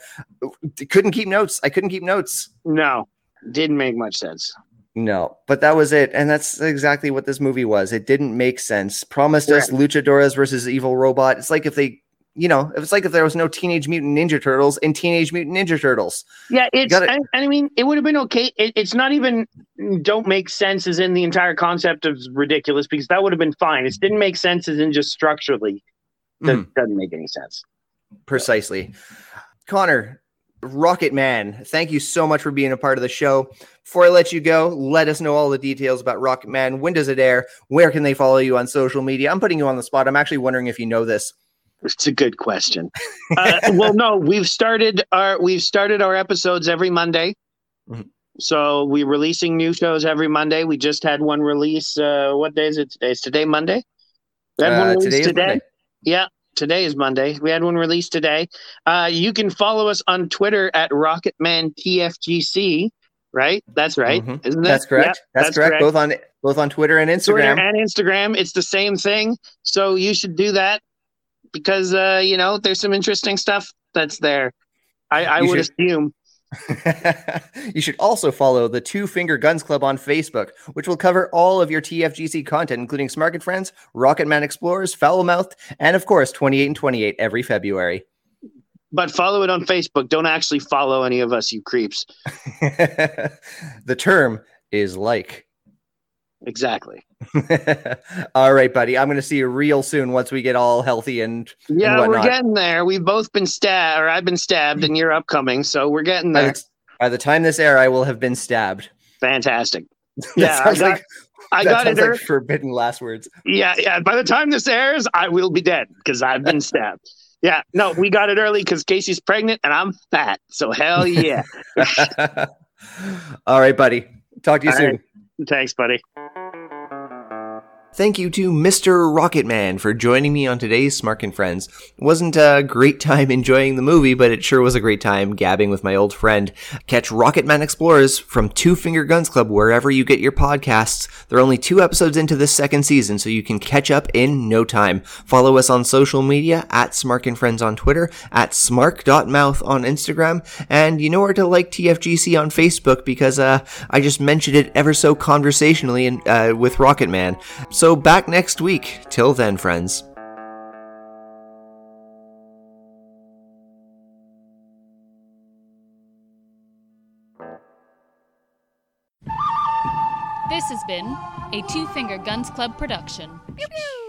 Speaker 1: couldn't keep notes. I couldn't keep notes.
Speaker 3: No, didn't make much sense.
Speaker 1: No but that was it and that's exactly what this movie was it didn't make sense promised us luchadoras versus evil robot it's like if they you know it's like if there was no teenage mutant ninja turtles and teenage mutant ninja turtles
Speaker 3: Yeah, it's.
Speaker 1: gotta-
Speaker 3: I, I mean, it would have been okay. It, it's not even don't make sense as in the entire concept of ridiculous because that would have been fine. It didn't make sense as in just structurally. That
Speaker 1: Mhm.
Speaker 3: doesn't make any sense.
Speaker 1: Precisely. Connor, Rocket Man, thank you so much for being a part of the show. Before I let you go, let us know all the details about Rocket Man. When does it air? Where can they follow you on social media? I'm putting you on the spot. I'm actually wondering if you know this.
Speaker 3: It's a good question. uh, well, no, we've started our we've started our episodes every Monday.
Speaker 1: Mhm.
Speaker 3: So we're releasing new shows every Monday. We just had one release. Uh, what day is it today? Is today Monday? One
Speaker 1: Uh,
Speaker 3: released
Speaker 1: today
Speaker 3: today.
Speaker 1: Monday.
Speaker 3: Yeah, today is Monday. We had one released today. Uh, you can follow us on Twitter at RocketmanTFGC. Right? That's right.
Speaker 1: Mhm.
Speaker 3: Isn't that?
Speaker 1: That's correct.
Speaker 3: Yep,
Speaker 1: that's, correct. Both on both on Twitter and Instagram.
Speaker 3: Twitter and Instagram. It's the same thing. So you should do that because uh, you know there's some interesting stuff that's there. I, I would
Speaker 1: should-
Speaker 3: assume.
Speaker 1: you should also follow the Two Finger Guns Club on Facebook, which will cover all of your TFGC content, including Smark and Friends, Rocket Man Explorers, Foul Mouthed, and of course, 28 and 28 every February.
Speaker 3: But follow it on Facebook. Don't actually follow any of us, you creeps.
Speaker 1: the term is like.
Speaker 3: Exactly.
Speaker 1: all right, buddy. I'm going to see you real soon once we get all healthy and
Speaker 3: yeah,
Speaker 1: and
Speaker 3: we're getting there. We've both been stabbed, or I've been stabbed, and you're upcoming, so we're getting there.
Speaker 1: By the, by the time this air, I will have been stabbed.
Speaker 3: Fantastic.
Speaker 1: yeah, I got, like,
Speaker 3: I got it.
Speaker 1: Like forbidden last words.
Speaker 3: Yeah, yeah. By the time this airs, I will be dead because I've been stabbed. Yeah, no, we got it early because Casey's pregnant and I'm fat. So hell yeah.
Speaker 1: All right, buddy. Talk to you All soon.
Speaker 3: Right. Thanks, buddy.
Speaker 1: Thank you to Mr. Rocketman for joining me on today's Smark and Friends. Wasn't a great time enjoying the movie, but it sure was a great time gabbing with my old friend. Catch Rocketman Explorers from Two Finger Guns Club wherever you get your podcasts. There are only two episodes into this second season, so you can catch up in no time. Follow us on social media at Smark and Friends on Twitter, at smark.mouth on Instagram, and you know where to like TFGC on Facebook because uh, I just mentioned it ever so conversationally in, uh, with Rocketman. So back next week. Till then, friends.
Speaker 4: This has been a Two Finger Guns Club production. Pew, pew.